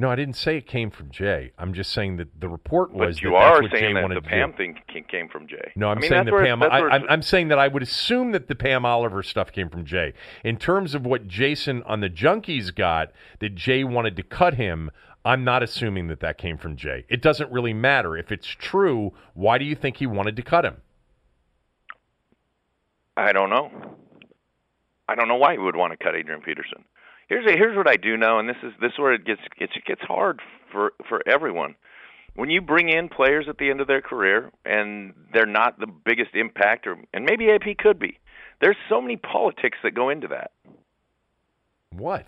Speaker 2: No, I didn't say it came from Jay. I'm just saying that the report was
Speaker 3: but you
Speaker 2: that
Speaker 3: are
Speaker 2: that's what
Speaker 3: saying
Speaker 2: Jay
Speaker 3: that the Pam thing came from Jay.
Speaker 2: No, I'm
Speaker 3: I mean,
Speaker 2: saying the Pam. I,
Speaker 3: I'm,
Speaker 2: I'm saying that I would assume that the Pam Oliver stuff came from Jay. In terms of what Jason on the Junkies got, that Jay wanted to cut him. I'm not assuming that that came from Jay. It doesn't really matter if it's true. Why do you think he wanted to cut him?
Speaker 3: I don't know. I don't know why he would want to cut Adrian Peterson. Here's a, here's what I do know, and this is this is where it gets it gets hard for for everyone. When you bring in players at the end of their career and they're not the biggest impact, or and maybe AP could be, there's so many politics that go into that.
Speaker 2: What?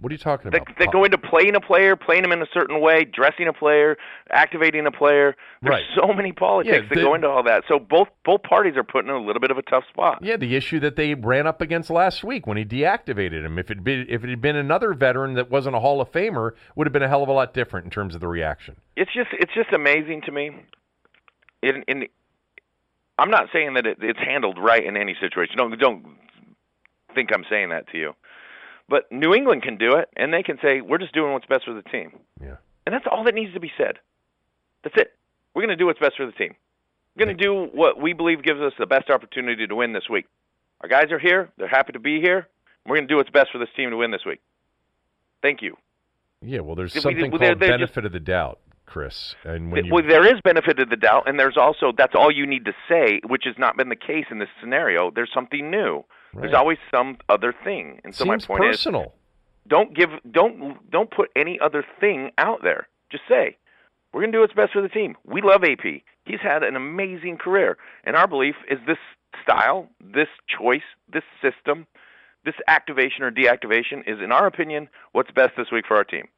Speaker 2: What are you talking about?
Speaker 3: that go into playing a player, playing him in a certain way, dressing a player, activating a player. There's
Speaker 2: Right.
Speaker 3: so many politics
Speaker 2: Yeah,
Speaker 3: that
Speaker 2: the-
Speaker 3: go into all that. So both both parties are put in a little bit of a tough spot.
Speaker 2: Yeah, the issue that they ran up against last week when he deactivated him. If it been if it had been another veteran that wasn't a Hall of Famer, would have been a hell of a lot different in terms of the reaction.
Speaker 3: It's just it's just amazing to me. In, in I'm not saying that it, it's handled right in any situation. Don't don't think I'm saying that to you. But New England can do it, and they can say we're just doing what's best for the team,
Speaker 2: Yeah.
Speaker 3: and that's all that needs to be said. That's it. We're going to do what's best for the team. We're going to do what we believe gives us the best opportunity to win this week. Our guys are here. They're happy to be here. We're going to do what's best for this team to win this week. Thank you.
Speaker 2: Yeah, well, there's
Speaker 3: we-
Speaker 2: something
Speaker 3: well,
Speaker 2: called
Speaker 3: they're
Speaker 2: benefit of the doubt, Chris. And when you
Speaker 3: well, there is benefit of the doubt, and there's also that's all you need to say, which has not been the case in this scenario. There's something new. There's always some other thing, and so
Speaker 2: seems
Speaker 3: my point is,
Speaker 2: personal.
Speaker 3: don't give, don't, don't put any other thing out there. Just say, we're going to do what's best for the team. We love AP. He's had an amazing career, and our belief is this style, this choice, this system, this activation or deactivation is, in our opinion, what's best this week for our team.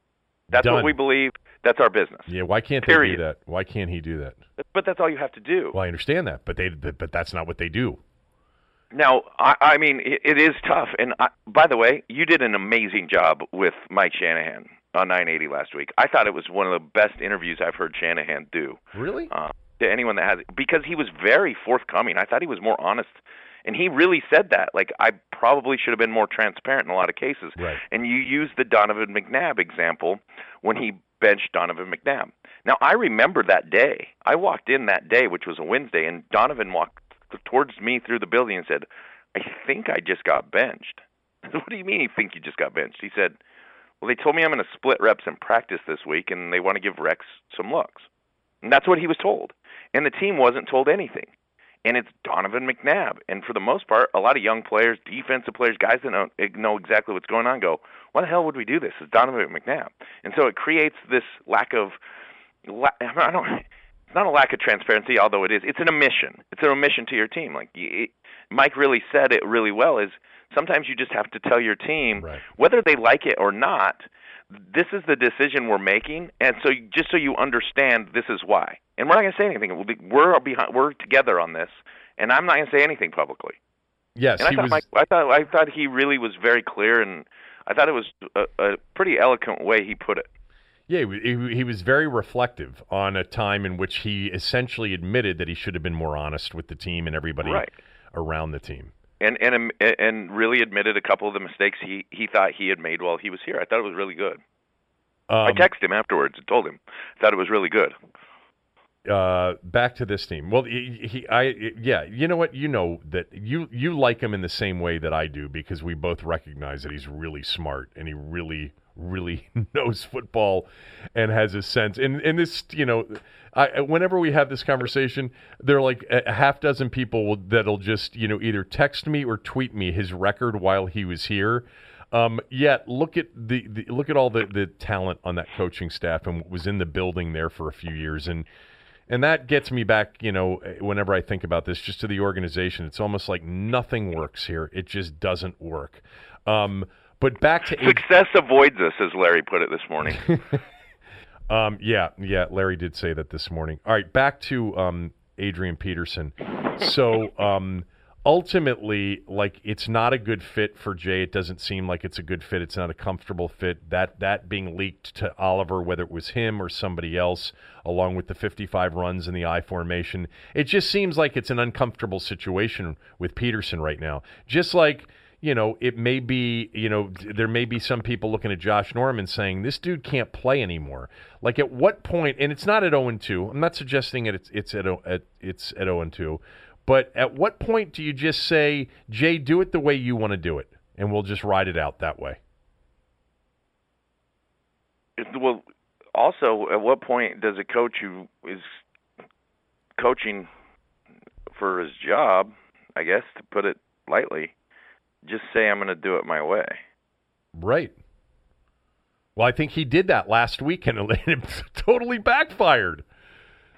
Speaker 3: That's
Speaker 2: Done.
Speaker 3: what we believe. That's our business.
Speaker 2: Yeah, why can't they do that? Why can't he do that?
Speaker 3: But that's all you have to do.
Speaker 2: Well, I understand that, but they but that's not what they do.
Speaker 3: Now, I, I mean, it, it is tough. And I, by the way, you did an amazing job with Mike Shanahan on 980 last week. I thought it was one of the best interviews I've heard Shanahan do
Speaker 2: Really?
Speaker 3: uh, to anyone that has because he was very forthcoming. I thought he was more honest, and he really said that. Like I probably should have been more transparent in a lot of cases.
Speaker 2: Right.
Speaker 3: And you used the Donovan McNabb example when he benched Donovan McNabb. Now I remember that day. I walked in that day, which was a Wednesday, and Donovan walked towards me through the building and said, "I think I just got benched." *laughs* what do you mean you think you just got benched? He said, "Well, they told me I'm going to split reps in practice this week, and they want to give Rex some looks." And that's what he was told. And the team wasn't told anything. And it's Donovan McNabb. And for the most part, a lot of young players, defensive players, guys that know, eh, know exactly what's going on go, why the hell would we do this? It's Donovan McNabb. And so it creates this lack of, I don't, it's not a lack of transparency, although it is. It's an omission. It's an omission to your team. Like it, Mike really said it really well. Is sometimes you just have to tell your team
Speaker 2: Right.
Speaker 3: whether they like it or not. This is the decision we're making, and so just so you understand, this is why. And we're not going to say anything. We'll be- We're behind. We're together on this, and I'm not going to say anything publicly.
Speaker 2: Yes,
Speaker 3: And I thought,
Speaker 2: was.
Speaker 3: Mike, I thought, I thought he really was very clear, and I thought it was a, a pretty eloquent way he put it.
Speaker 2: Yeah, he, he- was very reflective on a time in which he essentially admitted that he should have been more honest with the team and everybody
Speaker 3: Right.
Speaker 2: around the team.
Speaker 3: and and and really admitted a couple of the mistakes he he thought he had made while he was here. I thought it was really good. I
Speaker 2: Um,
Speaker 3: texted him afterwards and told him I thought it was really good.
Speaker 2: Uh, back to this team. Well, he, he, I, yeah, you know what? You know that you you like him in the same way that I do because we both recognize that he's really smart and he really really *laughs* knows football and has a sense. And and this, you know, I whenever we have this conversation, there are like a half dozen people will, that'll just you know either text me or tweet me his record while he was here. Um, yet look at the, the look at all the, the talent on that coaching staff and was in the building there for a few years and and that gets me back, you know, whenever I think about this, just to the organization. It's almost like nothing works here. It just doesn't work. Um, but back to
Speaker 3: Success avoids us, as Larry put it this morning. *laughs*
Speaker 2: um, yeah, yeah. Larry did say that this morning. All right, back to um, Adrian Peterson. So um, ultimately, like, it's not a good fit for Jay. It doesn't seem like it's a good fit. It's not a comfortable fit. That that being leaked to Oliver, whether it was him or somebody else, along with the 55 runs in the I formation, it just seems like it's an uncomfortable situation with Peterson right now. Just like you know, it may be, you know, there may be some people looking at Josh Norman saying this dude can't play anymore. Like at what point? And it's not at 0 and 2. I'm not suggesting that it's it's at, o- at it's at 0 and 2. But at what point do you just say, Jay, do it the way you want to do it, and we'll just ride it out that way?
Speaker 3: well, also, at what point does a coach who is coaching for his job I guess, to put it lightly. Just say I'm going to do it my way.
Speaker 2: Right. Well, I think he did that last weekend *laughs* and it totally backfired.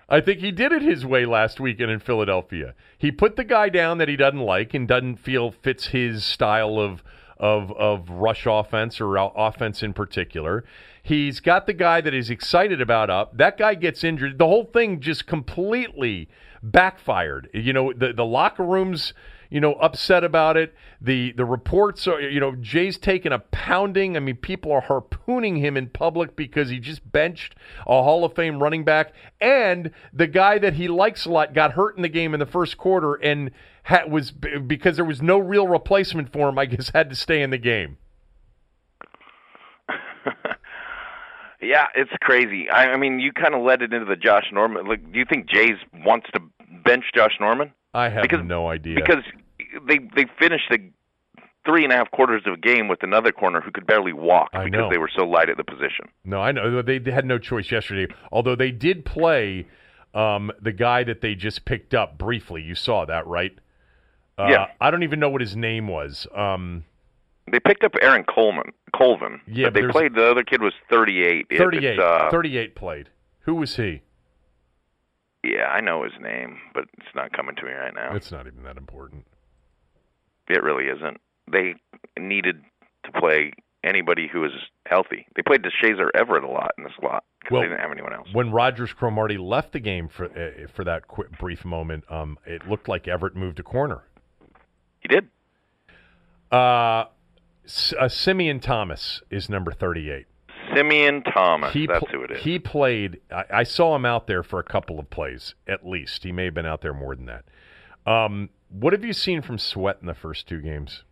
Speaker 2: I think he did it his way last weekend in Philadelphia. He put the guy down that he doesn't like and doesn't feel fits his style of of of rush offense or offense in particular. He's got the guy that he's excited about up. That guy gets injured. The whole thing just completely backfired. You know, the the locker rooms you know, upset about it. The the reports are, you know, Jay's taking a pounding. I mean, people are harpooning him in public because he just benched a Hall of Fame running back, and the guy that he likes a lot got hurt in the game in the first quarter, and ha- was because there was no real replacement for him. I guess had to stay in the game. *laughs*
Speaker 3: yeah, it's crazy. I, I mean, you kind of led it into the Josh Norman. Like, do you think Jay's wants to bench Josh Norman?
Speaker 2: I have
Speaker 3: because,
Speaker 2: no idea
Speaker 3: because they they finished the three and a half quarters of a game with another corner who could barely walk
Speaker 2: I
Speaker 3: because
Speaker 2: know.
Speaker 3: they were so light at the position.
Speaker 2: No, I know they had no choice yesterday. Although they did play um, the guy that they just picked up briefly. You saw that, right? Uh,
Speaker 3: Yeah.
Speaker 2: I don't even know what his name was. Um,
Speaker 3: They picked up Aaron Coleman, Colvin.
Speaker 2: Yeah,
Speaker 3: but they played the other kid was 38. It-
Speaker 2: 38.
Speaker 3: It's, uh,
Speaker 2: 38 played. Who was he?
Speaker 3: Yeah, I know his name, but it's not coming to me right now.
Speaker 2: It's not even that important.
Speaker 3: It really isn't. They needed to play anybody who was healthy. They played Deshazor Everett a lot in the slot because
Speaker 2: Well,
Speaker 3: they didn't have anyone else.
Speaker 2: When Rodgers-Cromartie left the game for uh, for that quick, brief moment, um, it looked like Everett moved a corner.
Speaker 3: He did.
Speaker 2: Uh, S- uh, Simeon Thomas is number 38.
Speaker 3: Simeon Thomas.
Speaker 2: he
Speaker 3: that's who it is.
Speaker 2: He played. I, I saw him out there for a couple of plays, at least. He may have been out there more than that. Um, what have you seen from Sweat in the first two games?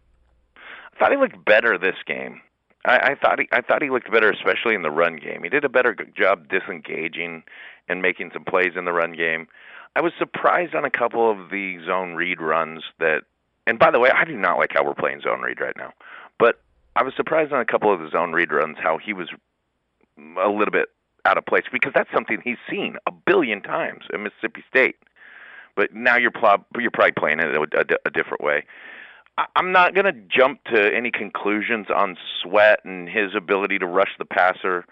Speaker 3: I thought he looked better this game. I, I thought he I thought he looked better, especially in the run game. He did a better job disengaging and making some plays in the run game. I was surprised on a couple of the zone read runs that. And by the way, I do not like how we're playing zone read right now. But I was surprised on a couple of the zone read runs how he was a little bit out of place because that's something he's seen a billion times at Mississippi State. But now you're pl- you're probably playing it a, a, a different way. I- I'm not going to jump to any conclusions on Sweat and his ability to rush the passer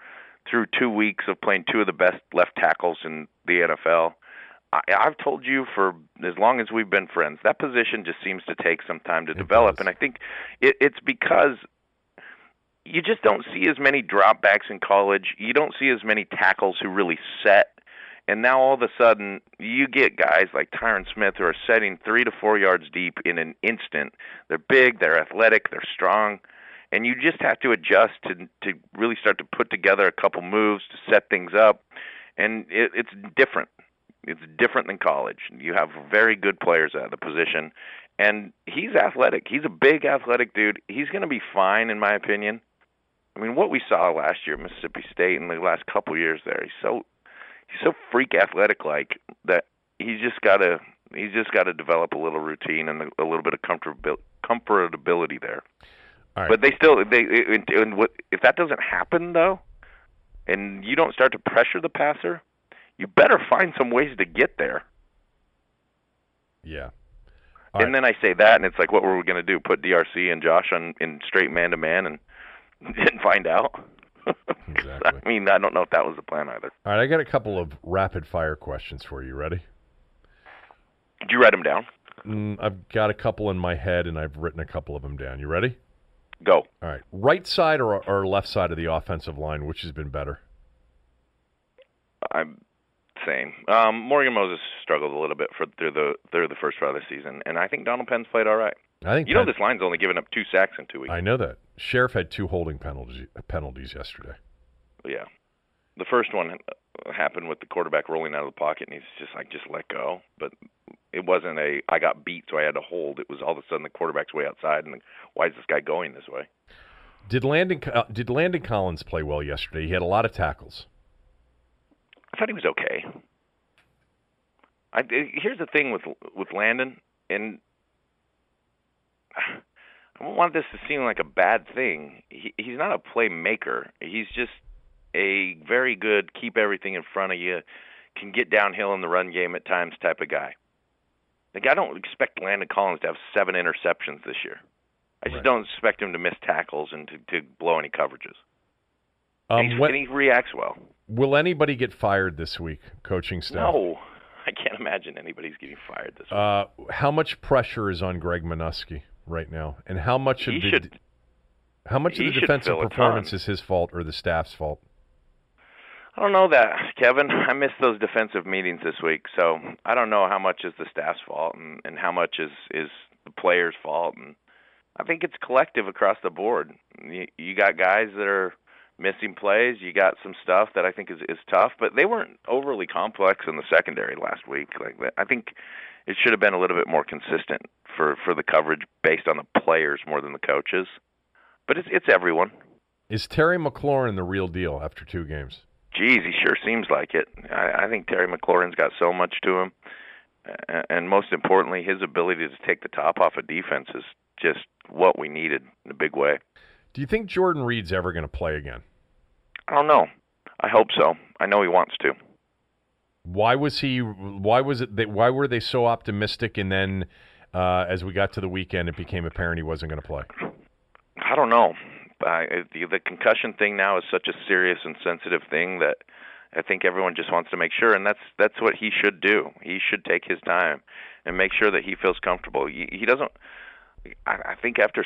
Speaker 3: through two weeks of playing two of the best left tackles in the NFL. I, I've told you for as long as we've been friends, that position just seems to take some time to
Speaker 2: It
Speaker 3: develop,
Speaker 2: does.
Speaker 3: and I think it, it's because you just don't see as many dropbacks in college. You don't see as many tackles who really set. And now all of a sudden, you get guys like Tyron Smith who are setting three to four yards deep in an instant. They're big, they're athletic, they're strong, and you just have to adjust to to really start to put together a couple moves to set things up. And it, it's different. It's different than college. You have very good players at the position, and he's athletic. He's a big athletic dude. He's going to be fine, in my opinion. I mean, what we saw last year at Mississippi State and the last couple years there, he's so he's so freak athletic like that. He's just got to he's just got to develop a little routine and a, little bit of comfortabil- comfortability there.
Speaker 2: All right.
Speaker 3: But they still they and, and what if that doesn't happen though, and you don't start to pressure the passer, you better find some ways to get there.
Speaker 2: yeah. All
Speaker 3: and then I say that, and it's like, what were we going to do? Put DRC and Josh on in straight man to man and *laughs* and find out? *laughs*
Speaker 2: Exactly.
Speaker 3: I mean, I don't know if that was the plan either.
Speaker 2: All right, I got a couple of rapid fire questions for you. Ready?
Speaker 3: Did you write them down?
Speaker 2: Mm, I've got a couple in my head, and I've written a couple of them down. You ready?
Speaker 3: Go.
Speaker 2: All right. Right side or, or left side of the offensive line, which has been better?
Speaker 3: I'm same. Um, Morgan Moses struggled a little bit for through the through the first part of the season, and I think Donald Penn's played all right.
Speaker 2: I think
Speaker 3: You know, this line's only given up two sacks in two weeks.
Speaker 2: I know that. Scherff had two holding penalties penalties yesterday.
Speaker 3: Yeah. The first one uh, happened with the quarterback rolling out of the pocket, and he's just like, just let go. But it wasn't a I got beat, so I had to hold. It was all of a sudden the quarterback's way outside, and why is this guy going this way?
Speaker 2: Did Landon uh, did Landon Collins play well yesterday? He had a lot of tackles.
Speaker 3: I thought he was okay. I, here's the thing with with Landon, and I don't want this to seem like a bad thing. He, he's not a playmaker. He's just a very good keep everything in front of you, can get downhill in the run game at times type of guy. Like I don't expect Landon Collins to have seven interceptions this year. I just
Speaker 2: Right.
Speaker 3: don't expect him to miss tackles and to, to blow any coverages.
Speaker 2: Um,
Speaker 3: and,
Speaker 2: when-
Speaker 3: and he reacts well.
Speaker 2: will anybody get fired this week, coaching staff?
Speaker 3: No, *laughs* I can't imagine anybody's getting fired this week.
Speaker 2: Uh, how much pressure is on Greg Manusky right now, and how much of
Speaker 3: He
Speaker 2: the
Speaker 3: should-
Speaker 2: how much of the defensive performance is his fault or the staff's fault?
Speaker 3: I don't know that, Kevin. *laughs* I missed those defensive meetings this week, so I don't know how much is the staff's fault and, and how much is is the players' fault. And I think it's collective across the board. You, you got guys that are missing plays. You got some stuff that I think is is tough, but they weren't overly complex in the secondary last week. Like I think it should have been a little bit more consistent for for the coverage based on the players more than the coaches. But it's it's everyone.
Speaker 2: Is Terry McLaurin the real deal after two games?
Speaker 3: Geez, he sure seems like it. I, I think Terry McLaurin's got so much to him, and most importantly, his ability to take the top off of defense is just what we needed in a big way.
Speaker 2: Do you think Jordan Reed's ever going to play again?
Speaker 3: I don't know. I hope so. I know he wants to.
Speaker 2: Why was he? Why was it? That, why were they so optimistic? And then, uh, as we got to the weekend, it became apparent he wasn't going to play.
Speaker 3: I don't know. The, the concussion thing now is such a serious and sensitive thing that I think everyone just wants to make sure, and that's that's what he should do. He should take his time and make sure that he feels comfortable. He, he doesn't. I, I think after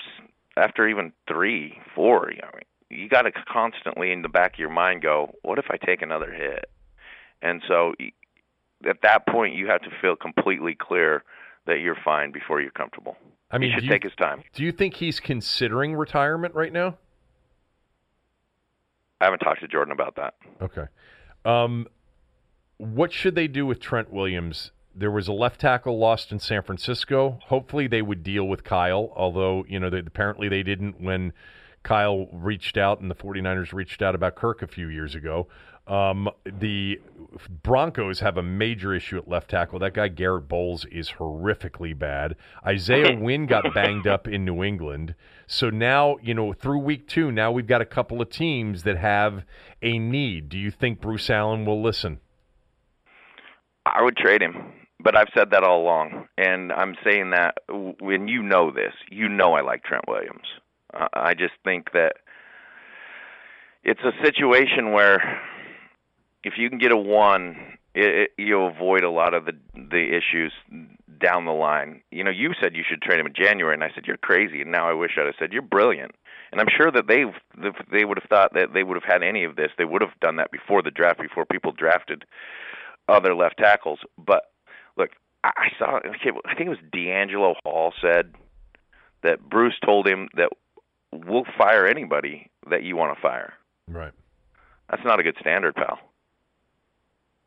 Speaker 3: after even three, four, you know, you got to constantly in the back of your mind go, "What if I take another hit?" And so at that point, you have to feel completely clear that you're fine before you're comfortable.
Speaker 2: I mean,
Speaker 3: he should
Speaker 2: you,
Speaker 3: take his time.
Speaker 2: do you think he's considering retirement right now?
Speaker 3: I haven't talked to Jordan about that.
Speaker 2: Okay. Um, what should they do with Trent Williams? There was a left tackle lost in San Francisco. Hopefully, they would deal with Kyle, although, you know, they, apparently they didn't when Kyle reached out and the 49ers reached out about Kirk a few years ago. Um, the Broncos have a major issue at left tackle. That guy, Garett Bolles, is horrifically bad. Isaiah Wynn got banged up in New England. So now, you know, through week two, now we've got a couple of teams that have a need. Do you think Bruce Allen will listen?
Speaker 3: I would trade him, but I've said that all along, and I'm saying that when you know this, you know I like Trent Williams. Uh, I just think that it's a situation where if you can get a one, it, it, you avoid a lot of the the issues down the line. You know, you said you should trade him in January, and I said you're crazy. And now I wish I'd have said you're brilliant. And I'm sure that they've they would have thought that they would have had any of this, they would have done that before the draft, before people drafted other left tackles. But I I saw. I think it was DeAngelo Hall said that Bruce told him that we'll fire anybody that you want to fire.
Speaker 2: Right.
Speaker 3: That's not a good standard, pal.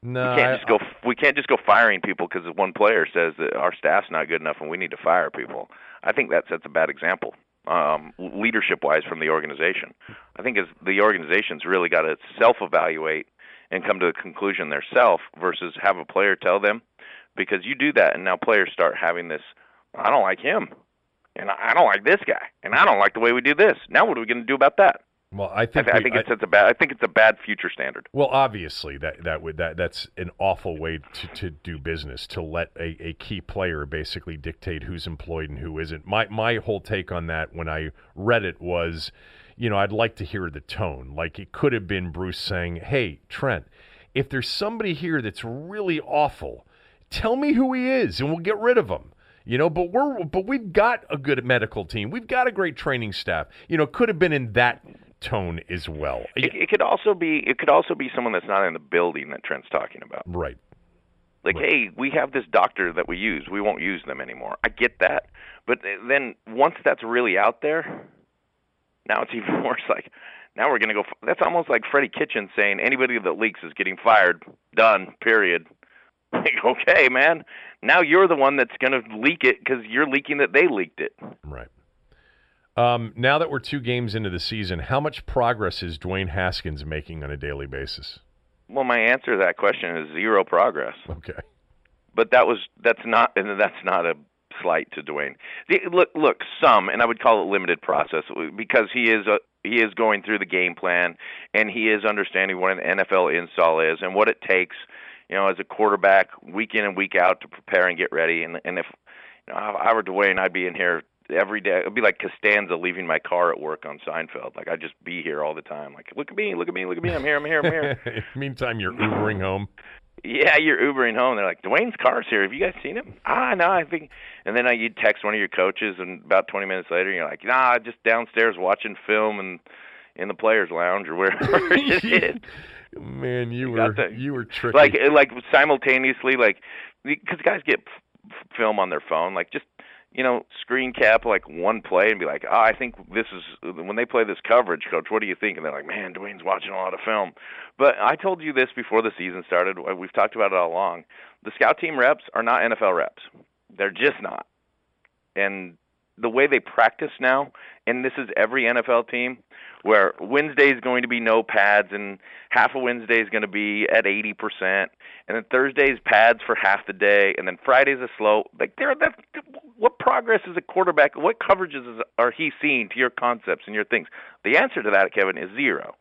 Speaker 2: No,
Speaker 3: we can't
Speaker 2: I-
Speaker 3: just go. We can't just go firing people because one player says that our staff's not good enough and we need to fire people. I think that sets a bad example, um, leadership-wise, from the organization. I think as the organization's really got to self-evaluate and come to the conclusion themselves versus have a player tell them, because you do that and now players start having this. I don't like him, and I don't like this guy, and I don't like the way we do this. Now what are we going to do about that?
Speaker 2: well, I
Speaker 3: I,
Speaker 2: think
Speaker 3: th- I
Speaker 2: we-
Speaker 3: think
Speaker 2: I-
Speaker 3: it sets a bad. I think it's a bad future standard.
Speaker 2: Well, obviously that that would that that's an awful way to, to do business to let a, a key player basically dictate who's employed and who isn't. My my whole take on that when I read it was, you know, I'd like to hear the tone. Like it could have been Bruce saying, "Hey, Trent, if there's somebody here that's really awful, tell me who he is and we'll get rid of him." You know, but we're but we've got a good medical team. We've got a great training staff. You know, it could have been in that tone as well.
Speaker 3: It, it could also be. It could also be someone that's not in the building that Trent's talking about.
Speaker 2: Right.
Speaker 3: Like,
Speaker 2: Right.
Speaker 3: hey, we have this doctor that we use. We won't use them anymore. I get that, but then once that's really out there, now it's *laughs* even worse. Like, now we're gonna go. That's almost like Freddie Kitchen saying anybody that leaks is getting fired. Done. Period. *laughs* Like, okay, man. Now you're the one that's gonna leak it because you're leaking that they leaked it.
Speaker 2: Right. Um, now that we're two games into the season, how much progress is Dwayne Haskins making on a daily basis?
Speaker 3: Well, my answer to that question is zero progress.
Speaker 2: Okay.
Speaker 3: but that was that's not and that's not a slight to Dwayne. The- Look, look, some, and I would call it limited process because he is a he is going through the game plan and he is understanding what an NFL install is and what it takes. You know, as a quarterback, week in and week out to prepare and get ready. And and if you know, if I were Dwayne, I'd be in here every day. It'd be like Costanza leaving my car at work on Seinfeld. Like I'd just be here all the time. Like, look at me, look at me, look at me. I'm here, I'm here, I'm here. *laughs*
Speaker 2: Meantime, you're Ubering home.
Speaker 3: Yeah, you're Ubering home. They're like, Dwayne's car's here. Have you guys seen him? Ah, no, I think. And then uh, you'd text one of your coaches, and about 20 minutes later, you're like, Nah, just downstairs watching film and in the players' lounge or wherever *laughs* *laughs* it is.
Speaker 2: Man, you, you were to, you were tricky.
Speaker 3: Like like simultaneously, like because guys get f- film on their phone, like just you know, screen cap like one play and be like, oh, I think this is when they play this coverage, coach. What do you think? And they're like, man, Dwayne's watching a lot of film. But I told you this before the season started. We've talked about it all along. The scout team reps are not NFL reps. They're just not. And the way they practice now, and this is every NFL team, where Wednesday is going to be no pads and half of Wednesday is going to be at 80%, and then Thursday's pads for half the day, and then Friday's a slow. Like there, that what progress is a quarterback? What coverages is, are he seeing to your concepts and your things? The answer to that, Kevin, is zero.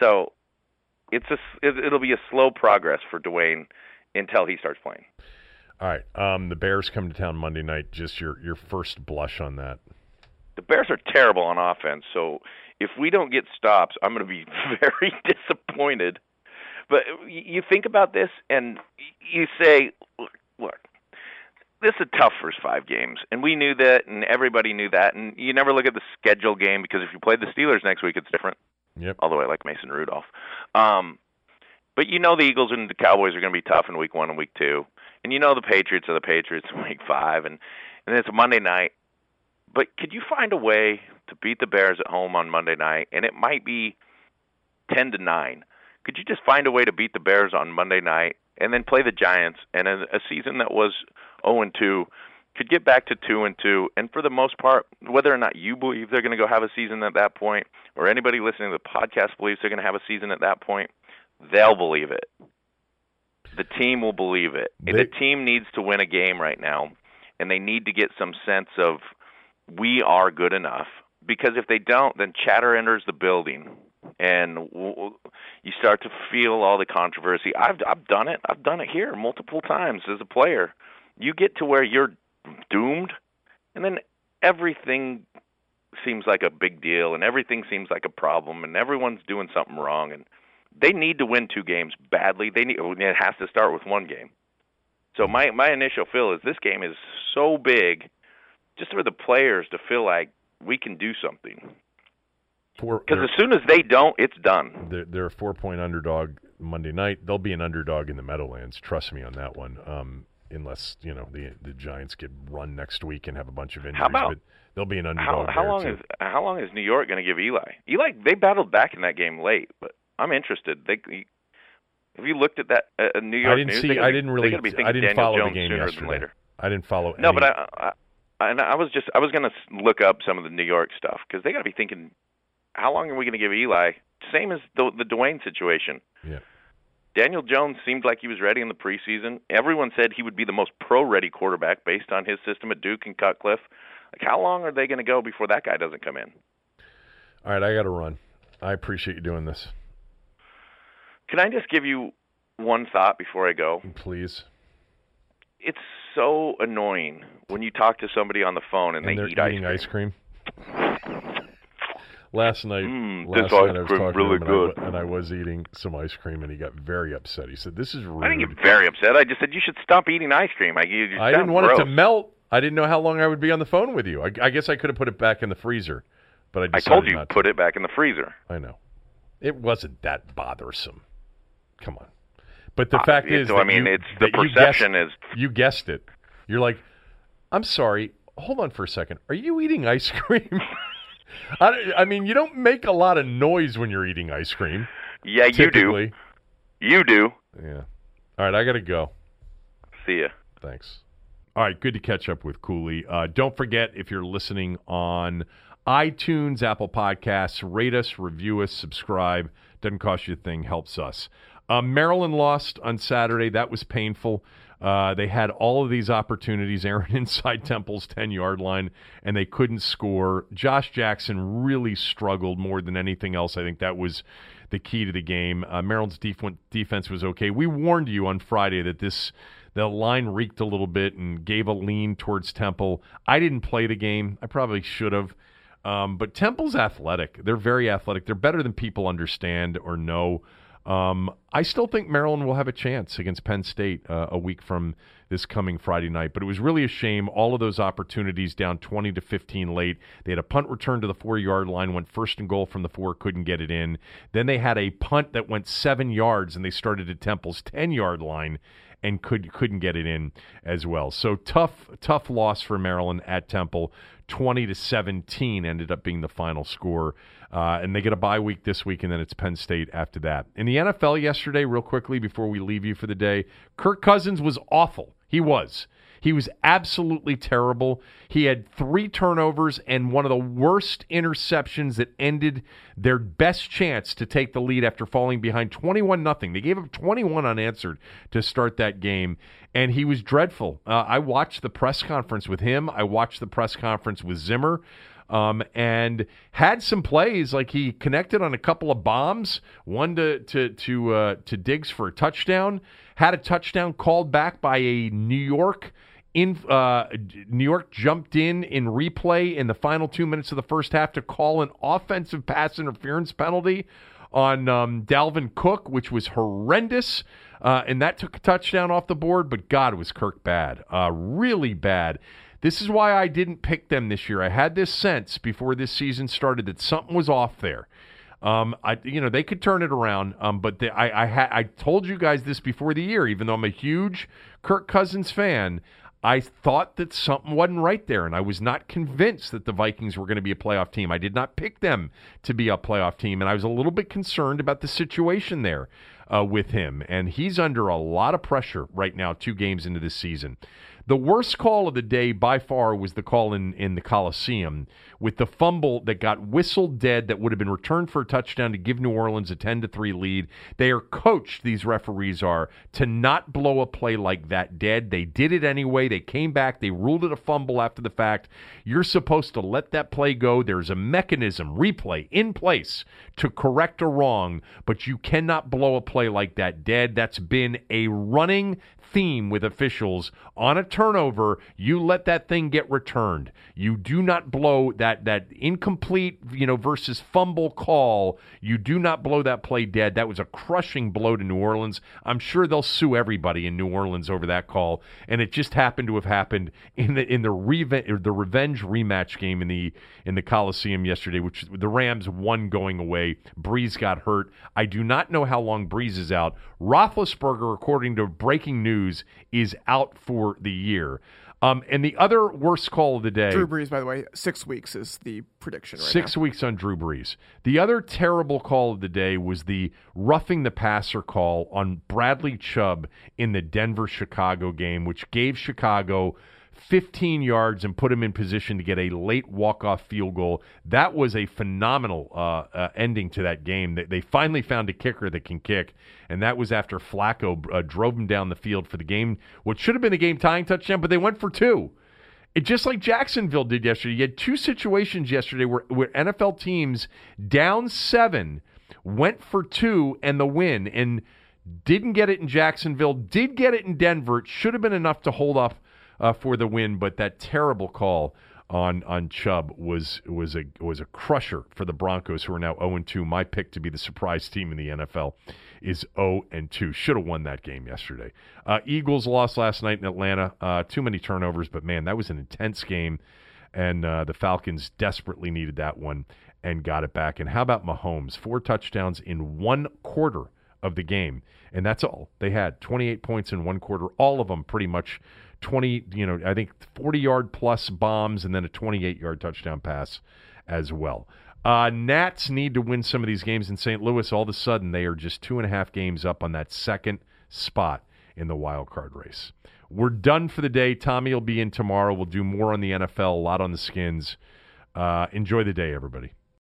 Speaker 3: So it's a it'll be a slow progress for Dwayne until he starts playing.
Speaker 2: All right, um, the Bears come to town Monday night. Just your your first blush on that.
Speaker 3: The Bears are terrible on offense, so if we don't get stops, I'm going to be *laughs* very disappointed. But you think about this and you say, look, this is a tough first five games, and we knew that, and everybody knew that. And you never look at the schedule game because if you play the Steelers next week, it's different.
Speaker 2: Yep.
Speaker 3: Although I like Mason Rudolph, um, but you know the Eagles and the Cowboys are going to be tough in week one and week two, and you know the Patriots are the Patriots in *laughs* week five, and and it's Monday night, but could you find a way to beat the Bears at home on Monday night? And it might be ten to nine. Could you just find a way to beat the Bears on Monday night and then play the Giants? And a, a season that was zero oh and two could get back to two and two. And for the most part, whether or not you believe they're going to go have a season at that point, or anybody listening to the podcast believes they're going to have a season at that point, they'll believe it. The team will believe it. They, the team needs to win a game right now, and they need to get some sense of we are good enough because if they don't, then chatter enters the building, and you start to feel all the controversy. I've I've done it. I've done it here multiple times as a player. You get to where you're doomed, and then everything seems like a big deal, and everything seems like a problem, and everyone's doing something wrong, and they need to win two games badly. They need it has to start with one game. So my my initial feel is this game is so big just for the players to feel like we can do something. Because as soon as they don't, it's done.
Speaker 2: They're, they're, a four-point underdog Monday night. They'll be an underdog in the Meadowlands. Trust me on that one. Um, unless you know the the Giants get run next week and have a bunch of injuries.
Speaker 3: How about,
Speaker 2: but they'll be an underdog.
Speaker 3: How, how long
Speaker 2: too.
Speaker 3: is how long is New York going to give Eli? Eli they battled back in that game late, but I'm interested. They have you looked at that uh, New York
Speaker 2: I didn't
Speaker 3: news?
Speaker 2: see. I didn't really.
Speaker 3: Be
Speaker 2: I didn't
Speaker 3: Daniel
Speaker 2: follow
Speaker 3: Jones
Speaker 2: the game yesterday. I didn't follow.
Speaker 3: No,
Speaker 2: any.
Speaker 3: but I, I and I was just I was going to look up some of the New York stuff because they got to be thinking, how long are we going to give Eli? Same as the the Dwayne situation.
Speaker 2: Yeah.
Speaker 3: Daniel Jones seemed like he was ready in the preseason. Everyone said he would be the most pro-ready quarterback based on his system at Duke and Cutcliffe. Like, how long are they going to go before that guy doesn't come in?
Speaker 2: All right, I got to run. I appreciate you doing this.
Speaker 3: Can I just give you one thought before I go?
Speaker 2: Please.
Speaker 3: It's so annoying when you talk to somebody on the phone and,
Speaker 2: and
Speaker 3: they
Speaker 2: eat
Speaker 3: ice
Speaker 2: cream. ice cream. *laughs* last night,
Speaker 3: mm,
Speaker 2: last
Speaker 3: this
Speaker 2: night
Speaker 3: ice
Speaker 2: I was talking
Speaker 3: really
Speaker 2: to him
Speaker 3: good.
Speaker 2: and I, and I, was eating some ice cream, and he got very upset. He said, "This is rude."
Speaker 3: I didn't get very upset. I just said you should stop eating ice cream. I,
Speaker 2: I didn't want
Speaker 3: gross.
Speaker 2: it to melt. I didn't know how long I would be on the phone with you. I, I guess I could have put it back in the freezer, but I
Speaker 3: I told you put it back in the freezer.
Speaker 2: I know. It wasn't that bothersome. Come on. But the
Speaker 3: Uh,
Speaker 2: fact is,
Speaker 3: so, I mean,
Speaker 2: you-
Speaker 3: it's the
Speaker 2: that you guessed,
Speaker 3: is
Speaker 2: you guessed it. You're like, I'm sorry. Hold on for a second. Are you eating ice cream? *laughs* I, I mean, you don't make a lot of noise when you're eating ice cream.
Speaker 3: yeah, you do. You do.
Speaker 2: Yeah. All right, I got to go.
Speaker 3: See ya.
Speaker 2: Thanks. All right, good to catch up with Cooley. Uh, don't forget if you're listening on iTunes, Apple Podcasts, rate us, review us, subscribe. Doesn't cost you a thing, helps us. Uh, Maryland lost on Saturday. That was painful. Uh, they had all of these opportunities, *laughs* Aaron inside Temple's 10 yard line, and they couldn't score. Josh Jackson really struggled more than anything else. I think that was the key to the game. Uh, Maryland's def- defense was okay. We warned you on Friday that this the line reeked a little bit and gave a lean towards Temple. I didn't play the game. I probably should have. Um, but Temple's athletic. They're very athletic. They're better than people understand or know. Um, I still think Maryland will have a chance against Penn State uh, a week from this coming Friday night. But it was really a shame. All of those opportunities down 20 to 15 late. They had a punt return to the four yard line, went first and goal from the four, couldn't get it in. Then they had a punt that went seven yards, and they started at Temple's 10 yard line and could couldn't get it in as well. So tough tough loss for Maryland at Temple. 20 to 17 ended up being the final score. Uh, and they get a bye week this week, and then it's Penn State after that. In the NFL yesterday, real quickly before we leave you for the day, Kirk Cousins was awful. He was. He was absolutely terrible. He had three turnovers and one of the worst interceptions that ended their best chance to take the lead after falling behind 21 nothing. They gave up 21 unanswered to start that game and he was dreadful. Uh, I watched the press conference with him. I watched the press conference with Zimmer. Um, and had some plays like he connected on a couple of bombs, one to to to uh, to Diggs for a touchdown, had a touchdown called back by a New York in uh, New York jumped in in replay in the final two minutes of the first half to call an offensive pass interference penalty on um, Dalvin Cook, which was horrendous. Uh, and that took a touchdown off the board, but God, was Kirk bad. Uh, really bad. This is why I didn't pick them this year. I had this sense before this season started that something was off there. Um, I, you know, they could turn it around. Um, but they, I, I, ha- I told you guys this before the year. Even though I'm a huge Kirk Cousins fan, I thought that something wasn't right there, and I was not convinced that the Vikings were going to be a playoff team. I did not pick them to be a playoff team, and I was a little bit concerned about the situation there uh, with him. And he's under a lot of pressure right now, two games into the season. The worst call of the day by far was the call in, in the Coliseum with the fumble that got whistled dead that would have been returned for a touchdown to give New Orleans a 10 to 3 lead. They are coached, these referees are, to not blow a play like that dead. They did it anyway. They came back. They ruled it a fumble after the fact. You're supposed to let that play go. There's a mechanism, replay, in place to correct a wrong, but you cannot blow a play like that dead. That's been a running theme with officials on a turnover, you let that thing get returned. You do not blow that that incomplete, you know, versus fumble call. You do not blow that play dead. That was a crushing blow to New Orleans. I'm sure they'll sue everybody in New Orleans over that call, and it just happened to have happened in the in the revenge the revenge rematch game in the in the Coliseum yesterday, which the Rams won going away. Brees got hurt. I do not know how long Brees is out. Roethlisberger, according to breaking news, is out for the year. Um, and the other worst call of the day.
Speaker 4: Drew Brees, by the way, six weeks is the prediction right
Speaker 2: Six
Speaker 4: now.
Speaker 2: weeks on Drew Brees. The other terrible call of the day was the roughing the passer call on Bradley Chubb in the Denver Chicago game, which gave Chicago 15 yards and put him in position to get a late walk-off field goal. That was a phenomenal uh, uh, ending to that game. They, they, finally found a kicker that can kick, and that was after Flacco uh, drove him down the field for the game, what should have been a game-tying touchdown, but they went for two. It just like Jacksonville did yesterday. You had two situations yesterday where, where NFL teams down seven went for two and the win, and didn't get it in Jacksonville, did get it in Denver. It should have been enough to hold off uh, for the win, but that terrible call on on Chubb was was a was a crusher for the Broncos, who are now 0 2. My pick to be the surprise team in the NFL is 0 2. Should have won that game yesterday. Uh, Eagles lost last night in Atlanta. Uh, too many turnovers, but man, that was an intense game, and uh, the Falcons desperately needed that one and got it back. And how about Mahomes? Four touchdowns in one quarter of the game, and that's all they had. 28 points in one quarter, all of them pretty much 20, you know, I think 40 yard plus bombs and then a 28 yard touchdown pass as well. Uh, Nats need to win some of these games in St. Louis. All of a sudden, they are just two and a half games up on that second spot in the wild card race. We're done for the day. Tommy will be in tomorrow. We'll do more on the NFL, a lot on the skins. Uh, enjoy the day, everybody.